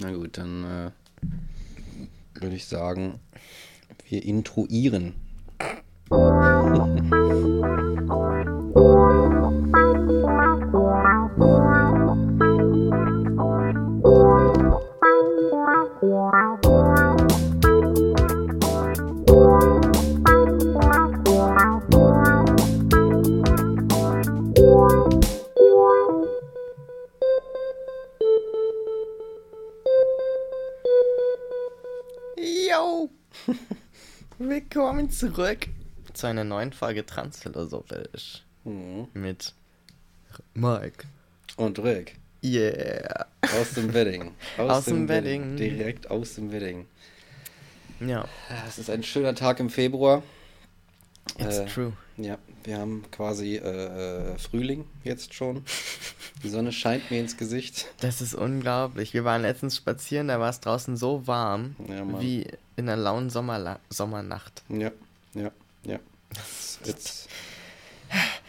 Na gut, dann äh, würde ich sagen, wir intruieren. Willkommen zurück zu einer neuen Folge Transphilosophisch. Mhm. Mit Mike. Und Rick, Yeah. aus dem Wedding. Aus dem Wedding. Direkt aus dem Wedding. Ja, Es ist ein schöner Tag im Februar. It's Äh, true. Ja, wir haben quasi äh, äh, Frühling jetzt schon. Die Sonne scheint mir ins Gesicht. Das ist unglaublich. Wir waren letztens spazieren, da war es draußen so warm, Ja, wie in einer lauen Sommerla Sommernacht. Ja, ja, ja. Jetzt,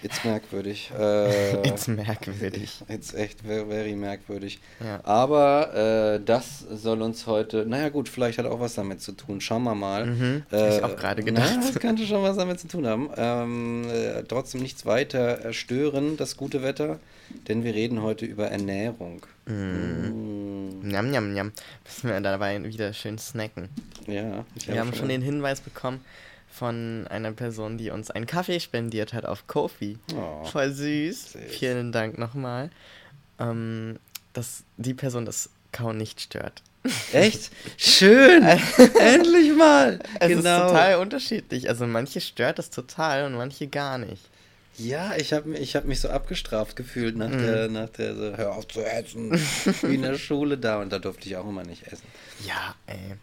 jetzt merkwürdig. Äh, It's merkwürdig. Jetzt echt very, very merkwürdig. Ja. Aber äh, das soll uns heute, naja gut, vielleicht hat auch was damit zu tun. Schauen wir mal. Mhm, äh, ich auch gerade gedacht. Na, das könnte schon was damit zu tun haben. Ähm, äh, trotzdem nichts weiter stören, das gute Wetter, denn wir reden heute über Ernährung. Mm. Njam, njam, njam. Müssen wir dabei wieder schön snacken. Ja, ich Wir haben schon den Hinweis bekommen von einer Person, die uns einen Kaffee spendiert hat auf Kofi. Oh. Voll süß. Süß. Vielen Dank nochmal. Ähm, dass die Person das Kauen nicht stört. Echt? Schön! Endlich mal! Es ist total unterschiedlich. Also manche stört das total und manche gar nicht. Ja, ich habe ich hab mich so abgestraft gefühlt nach Mhm. der, nach der so, hör auf zu essen, wie in der Schule da und da durfte ich auch immer nicht essen. Ja, ey.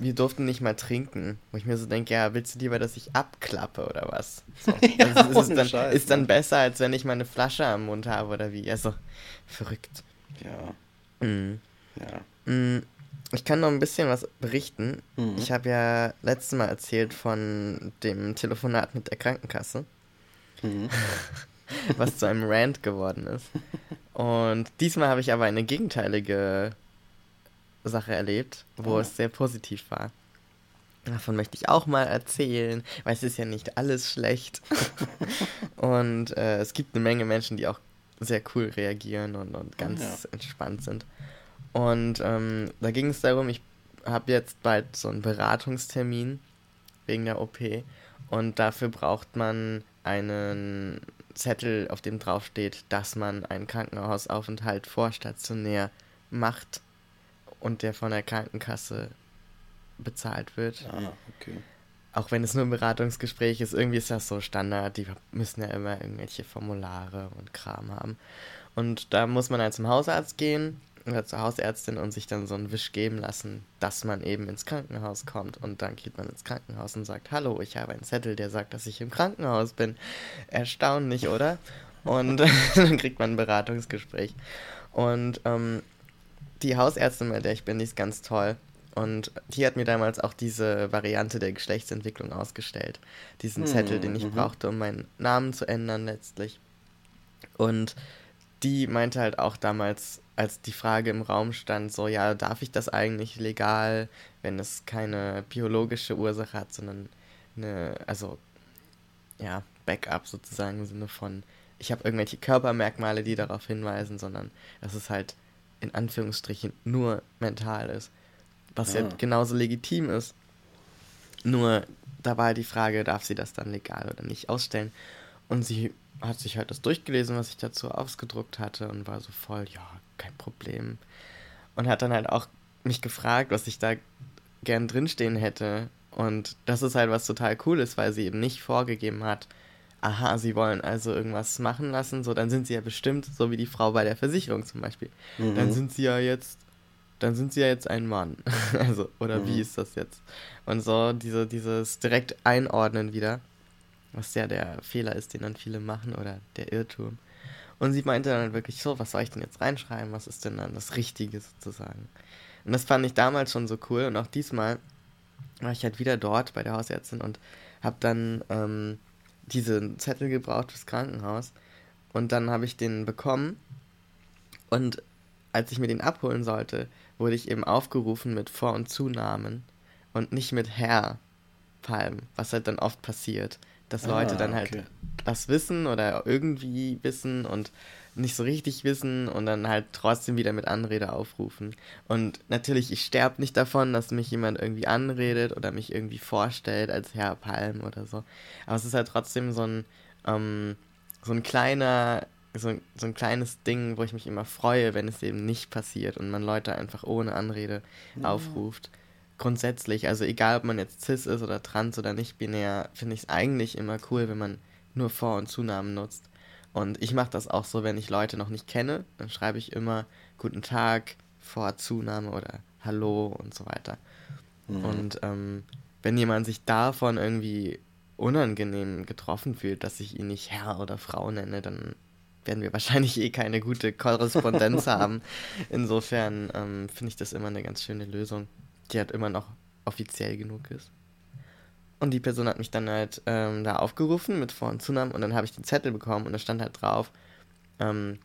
Wir durften nicht mal trinken. Wo ich mir so denke, ja, willst du lieber, dass ich abklappe oder was? So. Ja, Also, ist, dann, Scheiß, ist dann ne? besser, als wenn ich meine Flasche am Mund habe oder wie? Also, verrückt. Ja, Mhm. ja. Mm, Ich kann noch ein bisschen was berichten. Mhm. Ich habe ja letztes Mal erzählt von dem Telefonat mit der Krankenkasse, Mhm. was zu einem Rant geworden ist. Und diesmal habe ich aber eine gegenteilige Sache erlebt, wo Oh. es sehr positiv war. Davon möchte ich auch mal erzählen, weil es ist ja nicht alles schlecht. und äh, es gibt eine Menge Menschen, die auch sehr cool reagieren und, und ganz Ja. entspannt sind. Und ähm, da ging es darum, ich habe jetzt bald so einen Beratungstermin wegen der OP und dafür braucht man einen Zettel, auf dem draufsteht, dass man einen Krankenhausaufenthalt vorstationär macht und der von der Krankenkasse bezahlt wird. Ah, okay. Auch wenn es nur ein Beratungsgespräch ist, irgendwie ist das so Standard. Die müssen ja immer irgendwelche Formulare und Kram haben. Und da muss man halt zum Hausarzt gehen oder zur Hausärztin und sich dann so einen Wisch geben lassen, dass man eben ins Krankenhaus kommt. Und dann geht man ins Krankenhaus und sagt, hallo, ich habe einen Zettel, der sagt, dass ich im Krankenhaus bin. Erstaunlich, oder? Und dann kriegt man ein Beratungsgespräch. Und ähm, die Hausärztin, bei der ich bin, die ist ganz toll. Und die hat mir damals auch diese Variante der Geschlechtsentwicklung ausgestellt. Diesen Hm, Zettel, den ich mhm. brauchte, um meinen Namen zu ändern letztlich. Und die meinte halt auch damals, als die Frage im Raum stand, so, ja, darf ich das eigentlich legal, wenn es keine biologische Ursache hat, sondern eine, also, ja, Backup sozusagen im Sinne von, ich habe irgendwelche Körpermerkmale, die darauf hinweisen, sondern dass es halt in Anführungsstrichen nur mental ist. Was ja Ah. genauso legitim ist. Nur da war halt die Frage, darf sie das dann legal oder nicht ausstellen? Und sie hat sich halt das durchgelesen, was ich dazu ausgedruckt hatte und war so voll, ja, kein Problem. Und hat dann halt auch mich gefragt, was ich da gern drinstehen hätte. Und das ist halt was total cool ist, weil sie eben nicht vorgegeben hat, aha, sie wollen also irgendwas machen lassen, so dann sind sie ja bestimmt, so wie die Frau bei der Versicherung zum Beispiel. Dann Mhm. sind sie ja jetzt, dann sind sie ja jetzt ein Mann. also, oder Mhm. wie ist das jetzt? Und so diese, dieses direkt einordnen wieder, was ja der Fehler ist, den dann viele machen oder der Irrtum. Und sie meinte dann halt wirklich so, was soll ich denn jetzt reinschreiben? Was ist denn dann das Richtige sozusagen? Und das fand ich damals schon so cool und auch diesmal war ich halt wieder dort bei der Hausärztin und habe dann ähm, diesen Zettel gebraucht fürs Krankenhaus und dann habe ich den bekommen und als ich mir den abholen sollte, wurde ich eben aufgerufen mit Vor- und Zunamen und nicht mit Herr Palm, was halt dann oft passiert, dass Leute Ah, dann halt okay. was wissen oder irgendwie wissen und nicht so richtig wissen und dann halt trotzdem wieder mit Anrede aufrufen. Und natürlich, ich sterbe nicht davon, dass mich jemand irgendwie anredet oder mich irgendwie vorstellt als Herr Palm oder so. Aber es ist halt trotzdem so ein, ähm, so ein kleiner, so, so ein kleines Ding, wo ich mich immer freue, wenn es eben nicht passiert und man Leute einfach ohne Anrede aufruft. Grundsätzlich, also egal ob man jetzt cis ist oder trans oder nicht binär, finde ich es eigentlich immer cool, wenn man nur Vor- und Zunamen nutzt. Und ich mache das auch so, wenn ich Leute noch nicht kenne, dann schreibe ich immer Guten Tag, Vor-, Zunahme oder Hallo und so weiter. Mhm. Und ähm, wenn jemand sich davon irgendwie unangenehm getroffen fühlt, dass ich ihn nicht Herr oder Frau nenne, dann werden wir wahrscheinlich eh keine gute Korrespondenz haben. Insofern ähm, finde ich das immer eine ganz schöne Lösung, die halt immer noch offiziell genug ist. Und die Person hat mich dann halt ähm, da aufgerufen mit Vor- und Zunamen und dann habe ich den Zettel bekommen und da stand halt drauf, ähm,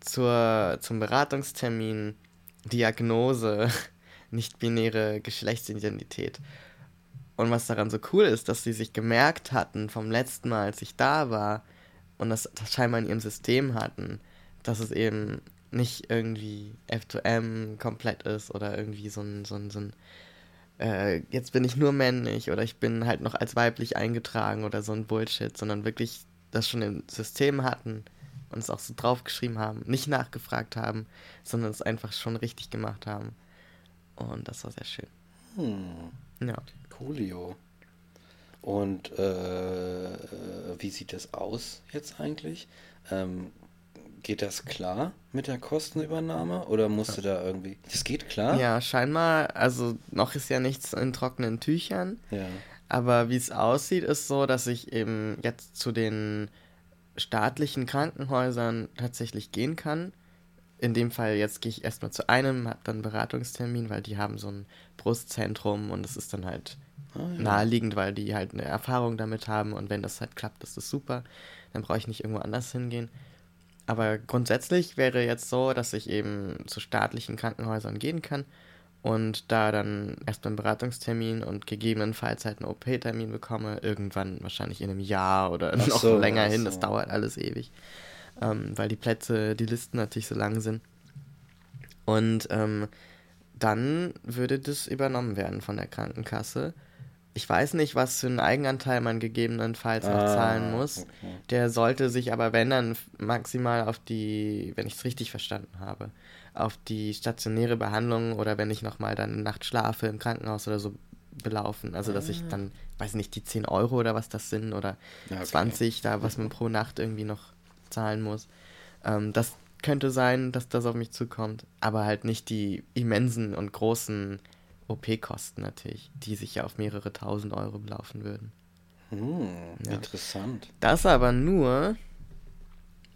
zur, zum Beratungstermin Diagnose nicht-binäre Geschlechtsidentität. Und was daran so cool ist, dass sie sich gemerkt hatten vom letzten Mal, als ich da war und das, das scheinbar in ihrem System hatten, dass es eben nicht irgendwie F2M komplett ist oder irgendwie so ein, so ein, so ein äh, jetzt bin ich nur männlich oder ich bin halt noch als weiblich eingetragen oder so ein Bullshit, sondern wirklich das schon im System hatten und es auch so draufgeschrieben haben, nicht nachgefragt haben, sondern es einfach schon richtig gemacht haben. Und das war sehr schön. Hm, Ja. coolio. Und äh, äh, wie sieht das aus jetzt eigentlich? Ähm, geht das klar mit der Kostenübernahme oder musst du da irgendwie. Das geht klar? Ja, scheinbar, also noch ist ja nichts in trockenen Tüchern, Ja. aber wie es aussieht, ist so, dass ich eben jetzt zu den staatlichen Krankenhäusern tatsächlich gehen kann. In dem Fall jetzt gehe ich erstmal zu einem, habe dann einen Beratungstermin, weil die haben so ein Brustzentrum und es ist dann halt Ah, ja. naheliegend, weil die halt eine Erfahrung damit haben und wenn das halt klappt, ist das super. Dann brauche ich nicht irgendwo anders hingehen. Aber grundsätzlich wäre jetzt so, dass ich eben zu staatlichen Krankenhäusern gehen kann und da dann erstmal einen Beratungstermin und gegebenenfalls halt einen OP-Termin bekomme, irgendwann wahrscheinlich in einem Jahr oder Ach noch so, länger hin, das dauert alles ewig, ähm, weil die Plätze, die Listen natürlich so lang sind. Und ähm, dann würde das übernommen werden von der Krankenkasse. Ich weiß nicht, was für einen Eigenanteil man gegebenenfalls noch Ah, zahlen muss. okay. Der sollte sich aber, wenn dann, maximal auf die, wenn ich es richtig verstanden habe, auf die stationäre Behandlung oder wenn ich nochmal dann eine Nacht schlafe im Krankenhaus oder so belaufen. Also, dass ich dann, weiß nicht, die 10 Euro oder was das sind oder okay. 20, da was man pro Nacht irgendwie noch zahlen muss. Ähm, das könnte sein, dass das auf mich zukommt, aber halt nicht die immensen und großen OP-Kosten natürlich, die sich ja auf mehrere tausend Euro belaufen würden. Hm, Ja. Interessant. Das aber nur,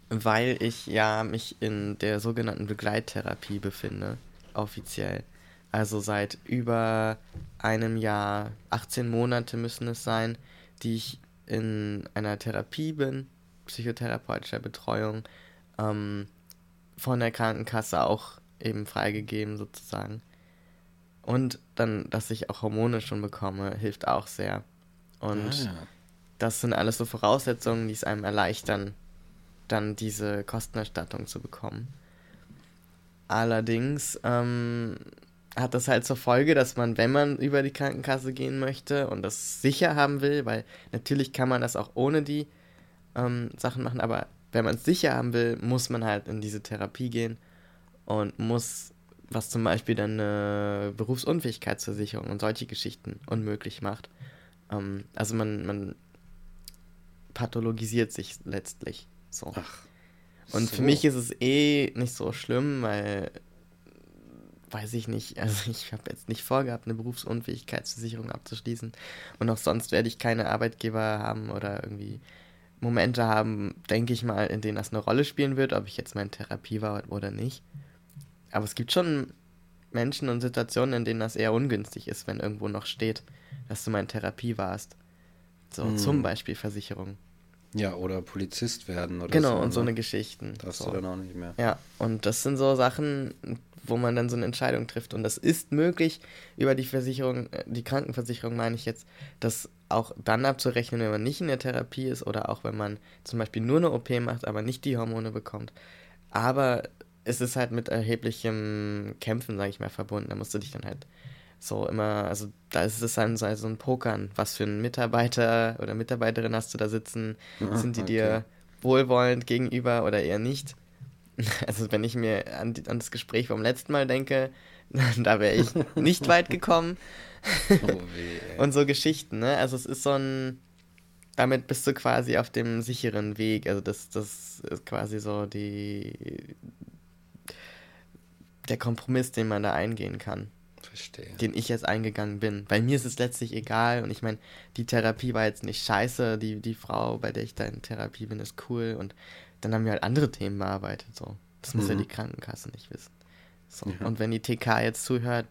weil ich ja mich in der sogenannten Begleittherapie befinde, offiziell. Also seit über einem Jahr, 18 Monate müssen es sein, die ich in einer Therapie bin, psychotherapeutischer Betreuung, ähm, von der Krankenkasse auch eben freigegeben sozusagen. Und dann, dass ich auch Hormone schon bekomme, hilft auch sehr. Und Ah, ja. das sind alles so Voraussetzungen, die es einem erleichtern, dann diese Kostenerstattung zu bekommen. Allerdings ähm, hat das halt zur Folge, dass man, wenn man über die Krankenkasse gehen möchte und das sicher haben will, weil natürlich kann man das auch ohne die ähm, Sachen machen, aber wenn man es sicher haben will, muss man halt in diese Therapie gehen und muss, was zum Beispiel dann eine Berufsunfähigkeitsversicherung und solche Geschichten unmöglich macht. Ähm, also man, man pathologisiert sich letztlich. So. Ach. Und so. für mich ist es eh nicht so schlimm, weil, weiß ich nicht, also ich habe jetzt nicht vorgehabt, eine Berufsunfähigkeitsversicherung abzuschließen. Und auch sonst werde ich keine Arbeitgeber haben oder irgendwie Momente haben, denke ich mal, in denen das eine Rolle spielen wird, ob ich jetzt meine Therapie war oder nicht. Aber es gibt schon Menschen und Situationen, in denen das eher ungünstig ist, wenn irgendwo noch steht, dass du mal in Therapie warst. So Hm. zum Beispiel Versicherung. Ja, oder Polizist werden oder genau, so. und so ne? eine Geschichten. Darfst so. du dann auch nicht mehr. Ja, und das sind so Sachen, wo man dann so eine Entscheidung trifft. Und das ist möglich über die Versicherung, äh, die Krankenversicherung meine ich jetzt, das auch dann abzurechnen, wenn man nicht in der Therapie ist oder auch wenn man zum Beispiel nur eine OP macht, aber nicht die Hormone bekommt. Aber es ist halt mit erheblichem Kämpfen, sage ich mal, verbunden. Da musst du dich dann halt so immer, also da ist es dann so so ein Pokern. Was für einen Mitarbeiter oder Mitarbeiterin hast du da sitzen? Ah, Sind die okay. dir wohlwollend gegenüber oder eher nicht? Also wenn ich mir an, die, an das Gespräch vom letzten Mal denke, da wäre ich nicht weit gekommen. Oh weh. Und so Geschichten, ne? Also es ist so ein, damit bist du quasi auf dem sicheren Weg. Also das, das ist quasi so die, der Kompromiss, den man da eingehen kann, Verstehe. den ich jetzt eingegangen bin. Bei mir ist es letztlich egal und ich meine, die Therapie war jetzt nicht scheiße, die, die Frau, bei der ich da in Therapie bin, ist cool und dann haben wir halt andere Themen bearbeitet, so. Das muss ja Mhm. die Krankenkasse nicht wissen. So. Ja. Und wenn die TK jetzt zuhört,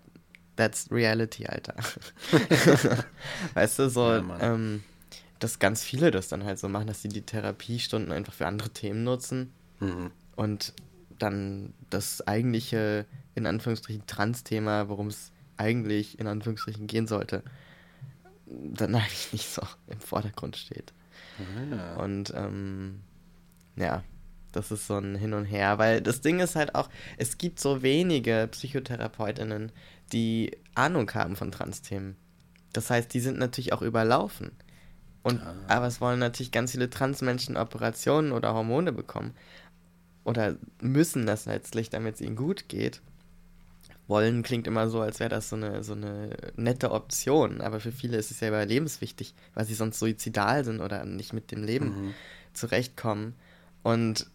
that's reality, Alter. weißt du, so, Ja, ähm, dass ganz viele das dann halt so machen, dass sie die Therapiestunden einfach für andere Themen nutzen Mhm. und dann das eigentliche, in Anführungsstrichen, Trans-Thema, worum es eigentlich in Anführungsstrichen gehen sollte, dann eigentlich nicht so im Vordergrund steht. Ah, ja. Und ähm, ja, das ist so ein Hin und Her, weil das Ding ist halt auch, es gibt so wenige PsychotherapeutInnen, die Ahnung haben von Trans-Themen. Das heißt, die sind natürlich auch überlaufen. Und, Ah. Aber es wollen natürlich ganz viele Transmenschen Operationen oder Hormone bekommen. Oder müssen das letztlich, damit es ihnen gut geht. Wollen klingt immer so, als wäre das so eine, so eine nette Option. Aber für viele ist es ja überlebenswichtig, weil sie sonst suizidal sind oder nicht mit dem Leben Mhm. zurechtkommen. Und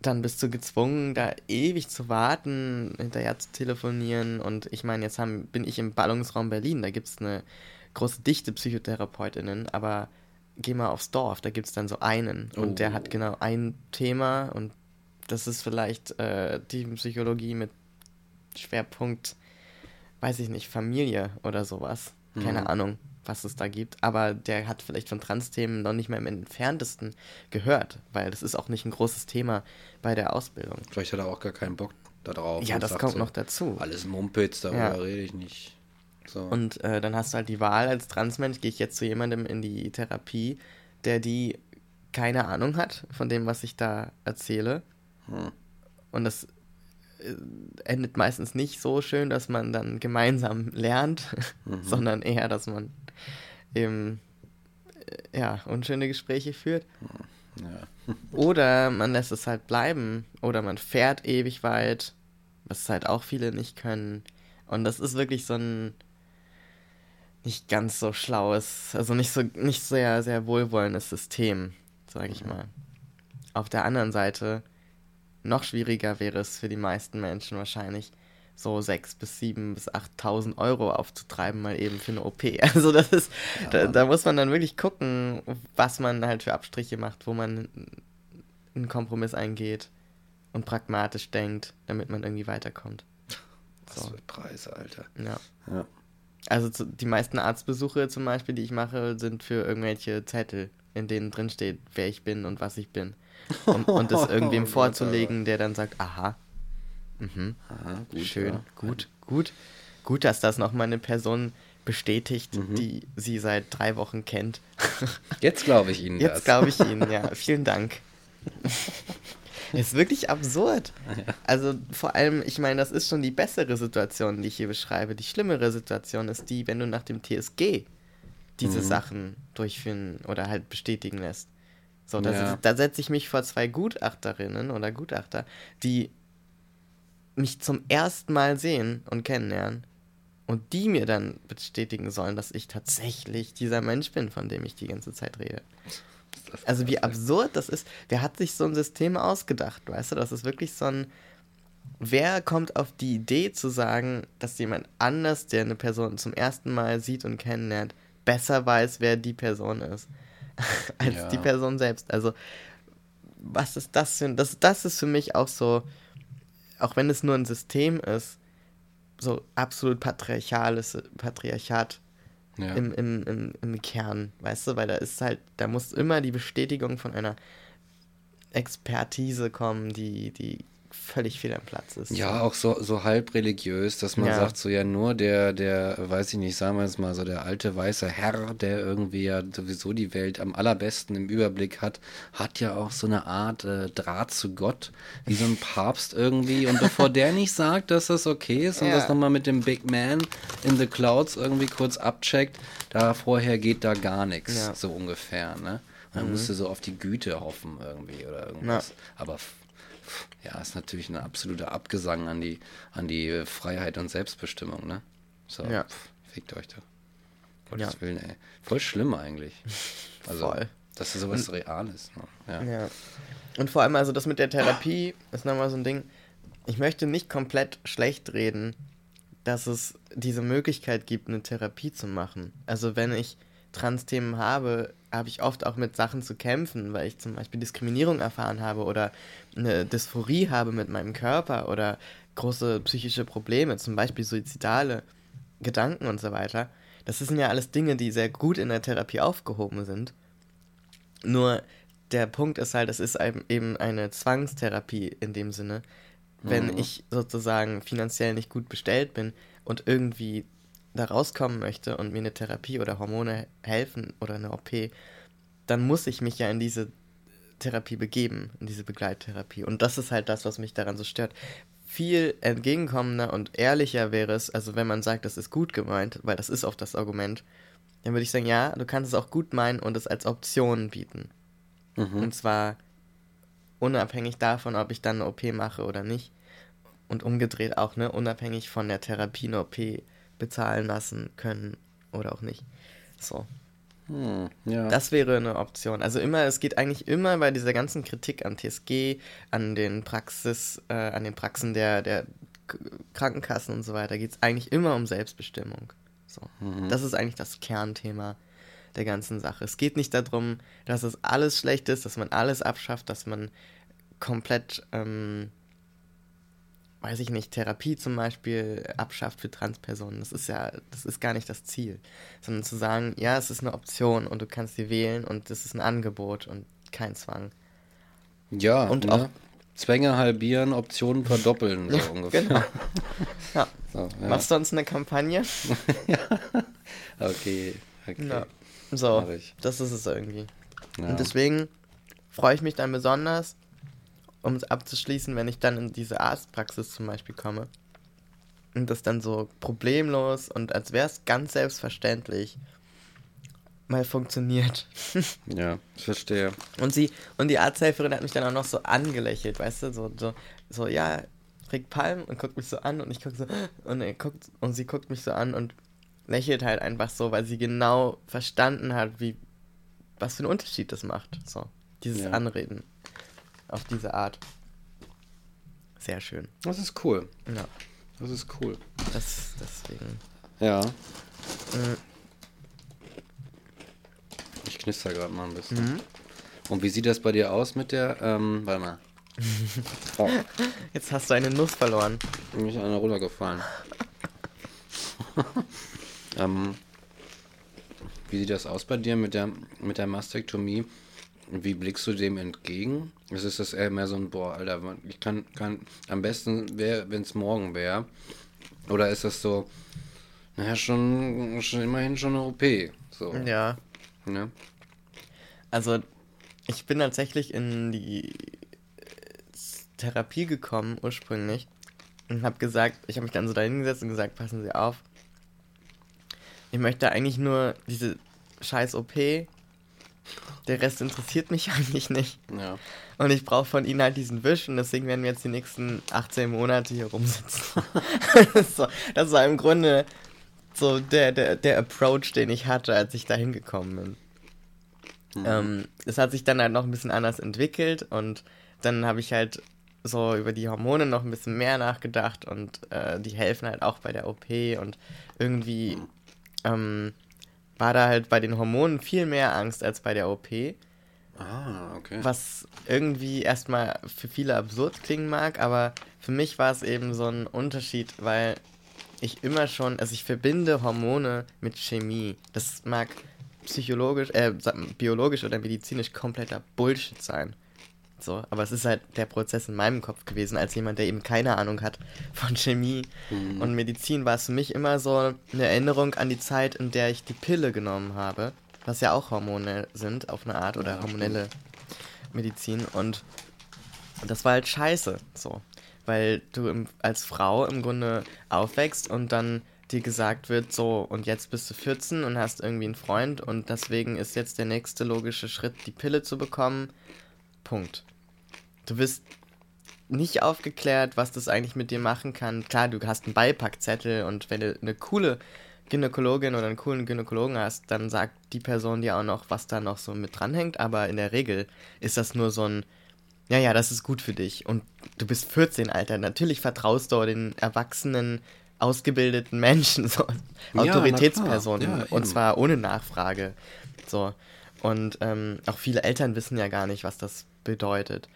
dann bist du gezwungen, da ewig zu warten, hinterher zu telefonieren. Und ich meine, jetzt haben, bin ich im Ballungsraum Berlin, da gibt es eine große Dichte PsychotherapeutInnen, aber geh mal aufs Dorf, da gibt es dann so einen. Und der Oh. hat genau ein Thema und das ist vielleicht äh, die Psychologie mit Schwerpunkt, weiß ich nicht, Familie oder sowas. Keine Mhm. Ahnung, was es da gibt. Aber der hat vielleicht von Trans-Themen noch nicht mal im entferntesten gehört, weil das ist auch nicht ein großes Thema bei der Ausbildung. Vielleicht hat er auch gar keinen Bock da drauf. Ja, das kommt so, noch dazu. Alles Mumpitz, darüber Ja. rede ich nicht. So. Und äh, dann hast du halt die Wahl als Transmensch, gehe ich jetzt zu jemandem in die Therapie, der die keine Ahnung hat von dem, was ich da erzähle. Hm. Und das äh, endet meistens nicht so schön, dass man dann gemeinsam lernt, Mhm. sondern eher, dass man eben äh, ja, unschöne Gespräche führt. Ja. Oder man lässt es halt bleiben. Oder man fährt ewig weit, was halt auch viele nicht können. Und das ist wirklich so ein nicht ganz so schlaues, also nicht so nicht sehr, sehr wohlwollendes System, sage ich mal. Auf der anderen Seite, noch schwieriger wäre es für die meisten Menschen wahrscheinlich, so 6.000 bis 7.000 bis 8.000 Euro aufzutreiben, mal eben für eine OP. Also das ist, da, da muss man dann wirklich gucken, was man halt für Abstriche macht, wo man einen Kompromiss eingeht und pragmatisch denkt, damit man irgendwie weiterkommt. Was So. für Preise, Alter. Ja. Ja. Also zu, die meisten Arztbesuche zum Beispiel, die ich mache, sind für irgendwelche Zettel, in denen drin steht, wer ich bin und was ich bin. Und, und das irgendwem Oh Gott, vorzulegen, der dann sagt, aha, mhm, Aha, gut. schön, ja. gut, gut. Gut, dass das nochmal eine Person bestätigt, Mhm. die sie seit drei Wochen kennt. Jetzt glaube ich Ihnen. Jetzt glaube ich Ihnen, ja. Vielen Dank. ist wirklich absurd. Also vor allem, ich meine, das ist schon die bessere Situation, die ich hier beschreibe. Die schlimmere Situation ist die, wenn du nach dem TSG diese Mhm. Sachen durchführen oder halt bestätigen lässt. So, das Ja. da setze ich mich vor zwei Gutachterinnen oder Gutachter, die mich zum ersten Mal sehen und kennenlernen und die mir dann bestätigen sollen, dass ich tatsächlich dieser Mensch bin, von dem ich die ganze Zeit rede. Also wie absurd das ist. Wer hat sich so ein System ausgedacht, weißt du? Das ist wirklich so ein... Wer kommt auf die Idee zu sagen, dass jemand anders, der eine Person zum ersten Mal sieht und kennenlernt, besser weiß, wer die Person ist, als Ja. die Person selbst? Also was ist das für ein... Das, das ist für mich auch so, auch wenn es nur ein System ist, so absolut patriarchales Patriarchat Ja. Im, im, im, Im Kern, weißt du, weil da ist halt, da muss immer die Bestätigung von einer Expertise kommen, die, die völlig fehl am Platz ist. Ja, auch so, so halb religiös, dass man ja. sagt, so ja nur der, der, weiß ich nicht, sagen wir es mal, so der alte weiße Herr, der irgendwie ja sowieso die Welt am allerbesten im Überblick hat, hat ja auch so eine Art äh, Draht zu Gott, wie so ein Papst irgendwie. Und bevor der nicht sagt, dass das okay ist und ja. das nochmal mit dem Big Man in the Clouds irgendwie kurz abcheckt, da vorher geht da gar nichts, ja. so ungefähr, ne? Man mhm. musste so auf die Güte hoffen irgendwie oder irgendwas. Ja. Aber ja, ist natürlich ein absoluter Abgesang an die, an die Freiheit und Selbstbestimmung, ne? So, ja. pff, fickt euch doch. Gottes ja. Willen, ey. Voll schlimm eigentlich. Also, Voll. dass ist sowas und, Reales. Ne? Ja. ja. Und vor allem, also das mit der Therapie ist nochmal so ein Ding. Ich möchte nicht komplett schlecht reden, dass es diese Möglichkeit gibt, eine Therapie zu machen. Also wenn ich Trans-Themen habe, habe ich oft auch mit Sachen zu kämpfen, weil ich zum Beispiel Diskriminierung erfahren habe oder eine Dysphorie habe mit meinem Körper oder große psychische Probleme, zum Beispiel suizidale Gedanken und so weiter. Das sind ja alles Dinge, die sehr gut in der Therapie aufgehoben sind. Nur der Punkt ist halt, es ist eben eine Zwangstherapie in dem Sinne. Wenn mhm. ich sozusagen finanziell nicht gut bestellt bin und irgendwie da rauskommen möchte und mir eine Therapie oder Hormone helfen oder eine OP, dann muss ich mich ja in diese Therapie begeben, in diese Begleittherapie. Und das ist halt das, was mich daran so stört. Viel entgegenkommender und ehrlicher wäre es, also wenn man sagt, das ist gut gemeint, weil das ist oft das Argument, dann würde ich sagen, ja, du kannst es auch gut meinen und es als Option bieten. Mhm. Und zwar unabhängig davon, ob ich dann eine OP mache oder nicht. Und umgedreht auch, ne, unabhängig von der Therapie eine OP bezahlen lassen können oder auch nicht. So. Hm, ja. Das wäre eine Option. Also immer, es geht eigentlich immer bei dieser ganzen Kritik an TSG, an den Praxis, äh, an den Praxen der, der Krankenkassen und so weiter, geht es eigentlich immer um Selbstbestimmung. So. Mhm. Das ist eigentlich das Kernthema der ganzen Sache. Es geht nicht darum, dass es alles schlecht ist, dass man alles abschafft, dass man komplett ähm, weiß ich nicht, Therapie zum Beispiel abschafft für Transpersonen. Das ist ja, das ist gar nicht das Ziel. Sondern zu sagen, ja, es ist eine Option und du kannst sie wählen und es ist ein Angebot und kein Zwang. Ja, und ne? auch Zwänge halbieren, Optionen verdoppeln, so ungefähr. Genau. Ja. So, ja. Machst du uns eine Kampagne? ja. Okay. okay. Ja. So, das ist es irgendwie. Ja. Und deswegen freue ich mich dann besonders, um es abzuschließen, wenn ich dann in diese Arztpraxis zum Beispiel komme und das dann so problemlos und als wäre es ganz selbstverständlich mal funktioniert. ja, ich verstehe. Und sie, und die Arzthelferin hat mich dann auch noch so angelächelt, weißt du, so, so, so ja, kriegt Palm und guckt mich so an und ich gucke so, und, er guckt, und sie guckt mich so an und lächelt halt einfach so, weil sie genau verstanden hat, wie, was für einen Unterschied das macht. So, dieses ja. Anreden auf diese Art. Sehr schön. Das ist cool. Ja. Das ist cool. Das, deswegen. Ja. Mhm. Ich knister gerade mal ein bisschen. Mhm. Und wie sieht das bei dir aus mit der, ähm, warte mal. Oh. Jetzt hast du eine Nuss verloren. Mir ist eine runtergefallen. ähm, wie sieht das aus bei dir mit der, mit der Mastektomie? Wie blickst du dem entgegen? Ist es das eher mehr so ein, boah, Alter, ich kann, kann am besten wäre, wenn es morgen wäre. Oder ist das so, naja, schon, schon immerhin schon eine OP. So. Ja. ja. Also, ich bin tatsächlich in die Therapie gekommen, ursprünglich. Und habe gesagt, ich habe mich dann so dahingesetzt und gesagt, passen Sie auf. Ich möchte eigentlich nur diese scheiß OP der Rest interessiert mich eigentlich nicht. Ja. Und ich brauche von ihnen halt diesen Wisch und deswegen werden wir jetzt die nächsten 18 Monate hier rumsitzen. so, das war im Grunde so der, der, der Approach, den ich hatte, als ich da hingekommen bin. Mhm. Ähm, es hat sich dann halt noch ein bisschen anders entwickelt und dann habe ich halt so über die Hormone noch ein bisschen mehr nachgedacht und äh, die helfen halt auch bei der OP und irgendwie mhm. ähm, war da halt bei den Hormonen viel mehr Angst als bei der OP. Ah, okay. Was irgendwie erstmal für viele absurd klingen mag, aber für mich war es eben so ein Unterschied, weil ich immer schon, also ich verbinde Hormone mit Chemie. Das mag psychologisch, äh, biologisch oder medizinisch kompletter Bullshit sein. So, aber es ist halt der Prozess in meinem Kopf gewesen, als jemand, der eben keine Ahnung hat von Chemie mhm. und Medizin, war es für mich immer so eine Erinnerung an die Zeit, in der ich die Pille genommen habe, was ja auch Hormone sind, auf eine Art, oder ja, hormonelle stimmt. Medizin. Und das war halt scheiße, so. Weil du im, als Frau im Grunde aufwächst und dann dir gesagt wird, so, und jetzt bist du 14 und hast irgendwie einen Freund und deswegen ist jetzt der nächste logische Schritt, die Pille zu bekommen. Punkt. Du wirst nicht aufgeklärt, was das eigentlich mit dir machen kann. Klar, du hast einen Beipackzettel und wenn du eine coole Gynäkologin oder einen coolen Gynäkologen hast, dann sagt die Person dir auch noch, was da noch so mit dranhängt. Aber in der Regel ist das nur so ein, ja, ja, das ist gut für dich. Und du bist 14, Alter. Natürlich vertraust du den erwachsenen, ausgebildeten Menschen, so ja, Autoritätspersonen. Ja, und zwar ohne Nachfrage. So. Und ähm, auch viele Eltern wissen ja gar nicht, was das bedeutet.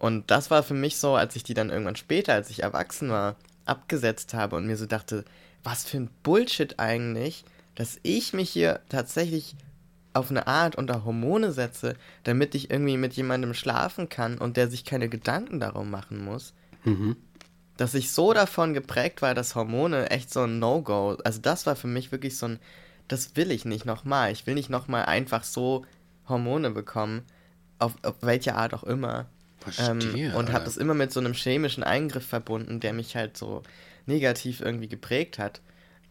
Und das war für mich so, als ich die dann irgendwann später, als ich erwachsen war, abgesetzt habe und mir so dachte, was für ein Bullshit eigentlich, dass ich mich hier tatsächlich auf eine Art unter Hormone setze, damit ich irgendwie mit jemandem schlafen kann und der sich keine Gedanken darum machen muss. Mhm. Dass ich so davon geprägt war, dass Hormone echt so ein No-Go, also das war für mich wirklich so ein, das will ich nicht nochmal. Ich will nicht nochmal einfach so Hormone bekommen, auf, auf welche Art auch immer. Verstehe, ähm, und habe das immer mit so einem chemischen Eingriff verbunden, der mich halt so negativ irgendwie geprägt hat,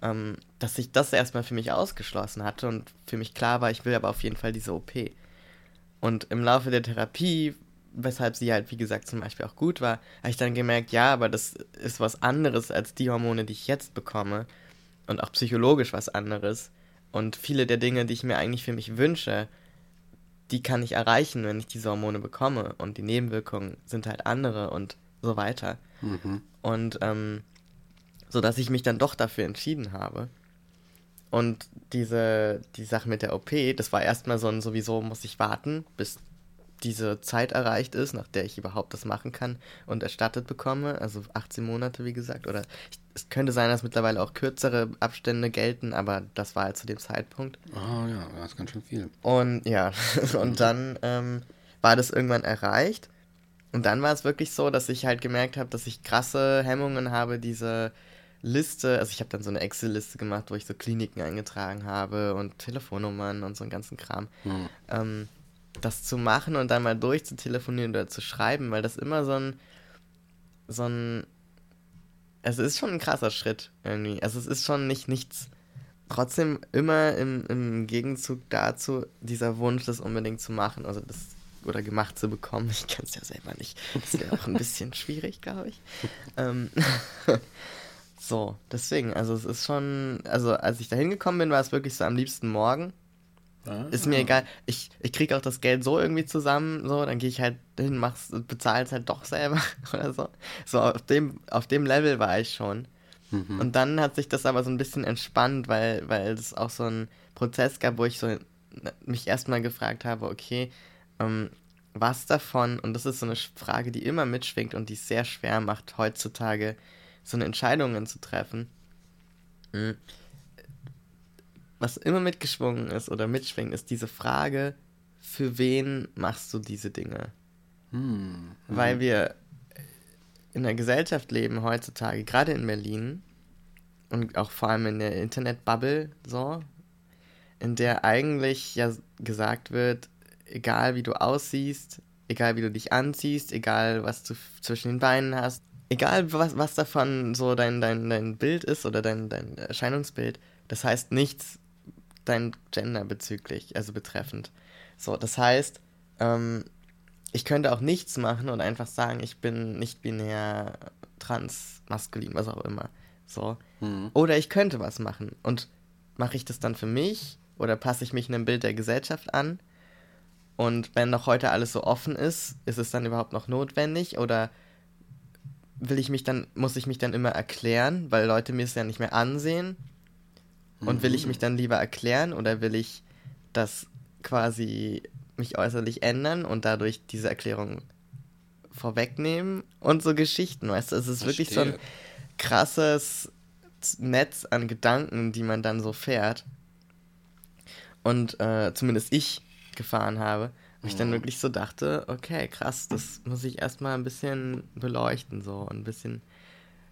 ähm, dass ich das erstmal für mich ausgeschlossen hatte und für mich klar war, ich will aber auf jeden Fall diese OP. Und im Laufe der Therapie, weshalb sie halt, wie gesagt, zum Beispiel auch gut war, habe ich dann gemerkt, ja, aber das ist was anderes als die Hormone, die ich jetzt bekomme. Und auch psychologisch was anderes. Und viele der Dinge, die ich mir eigentlich für mich wünsche, die kann ich erreichen, wenn ich diese Hormone bekomme. Und die Nebenwirkungen sind halt andere und so weiter. Mhm. Und ähm, so dass ich mich dann doch dafür entschieden habe. Und diese die Sache mit der OP, das war erstmal so ein sowieso muss ich warten, bis diese Zeit erreicht ist, nach der ich überhaupt das machen kann und erstattet bekomme. Also 18 Monate, wie gesagt. Oder ich, es könnte sein, dass mittlerweile auch kürzere Abstände gelten, aber das war halt zu dem Zeitpunkt. Ah oh, ja, das ist ganz schön viel. Und ja, und dann ähm, war das irgendwann erreicht. Und dann war es wirklich so, dass ich halt gemerkt habe, dass ich krasse Hemmungen habe, diese Liste, also ich habe dann so eine Excel-Liste gemacht, wo ich so Kliniken eingetragen habe und Telefonnummern und so einen ganzen Kram. Hm. Ähm, das zu machen und dann mal durchzutelefonieren oder zu schreiben, weil das immer so ein, so ein, es ist schon ein krasser Schritt irgendwie. Also es ist schon nicht nichts. Trotzdem immer im, im Gegenzug dazu dieser Wunsch, das unbedingt zu machen, also das oder gemacht zu bekommen. Ich kann es ja selber nicht. Das wäre auch ein bisschen schwierig, glaube ich. Ähm, so, deswegen, also es ist schon, also als ich da hingekommen bin, war es wirklich so am liebsten morgen. Ah. Ist mir egal. Ich, ich kriege auch das Geld so irgendwie zusammen, so, dann gehe ich halt hin, mach's, bezahl's halt doch selber oder so. So, auf dem, auf dem Level war ich schon. Mhm. Und dann hat sich das aber so ein bisschen entspannt, weil, weil es auch so ein Prozess gab, wo ich so mich erstmal gefragt habe, okay, ähm, was davon, und das ist so eine Frage, die immer mitschwingt und die es sehr schwer macht, heutzutage so eine Entscheidungen zu treffen. Mhm was immer mitgeschwungen ist oder mitschwingt, ist diese Frage, für wen machst du diese Dinge? Hm. Weil wir in einer Gesellschaft leben heutzutage, gerade in Berlin und auch vor allem in der Internetbubble so, in der eigentlich ja gesagt wird, egal wie du aussiehst, egal wie du dich anziehst, egal was du zwischen den Beinen hast, egal was, was davon so dein, dein, dein Bild ist oder dein, dein Erscheinungsbild, das heißt nichts dein Gender bezüglich, also betreffend. So, das heißt, ähm, ich könnte auch nichts machen und einfach sagen, ich bin nicht binär, trans, maskulin, was auch immer. So. Mhm. Oder ich könnte was machen. Und mache ich das dann für mich oder passe ich mich einem Bild der Gesellschaft an? Und wenn noch heute alles so offen ist, ist es dann überhaupt noch notwendig? Oder will ich mich dann, muss ich mich dann immer erklären, weil Leute mir es ja nicht mehr ansehen? Und will ich mich dann lieber erklären oder will ich das quasi mich äußerlich ändern und dadurch diese Erklärung vorwegnehmen und so Geschichten, weißt du, es ist Verstehe. wirklich so ein krasses Netz an Gedanken, die man dann so fährt. Und äh, zumindest ich gefahren habe. Wo ich dann wirklich so dachte, okay, krass, das muss ich erstmal ein bisschen beleuchten, so ein bisschen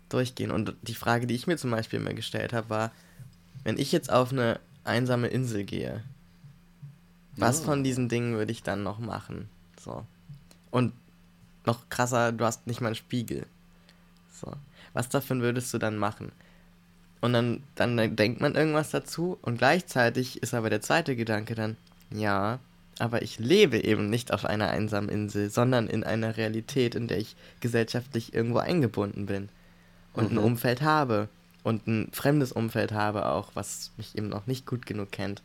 durchgehen. Und die Frage, die ich mir zum Beispiel immer gestellt habe, war, wenn ich jetzt auf eine einsame Insel gehe, was von diesen Dingen würde ich dann noch machen? So. Und noch krasser, du hast nicht mal einen Spiegel. So. Was davon würdest du dann machen? Und dann, dann denkt man irgendwas dazu und gleichzeitig ist aber der zweite Gedanke dann, ja, aber ich lebe eben nicht auf einer einsamen Insel, sondern in einer Realität, in der ich gesellschaftlich irgendwo eingebunden bin und mhm. ein Umfeld habe und ein fremdes Umfeld habe auch, was mich eben noch nicht gut genug kennt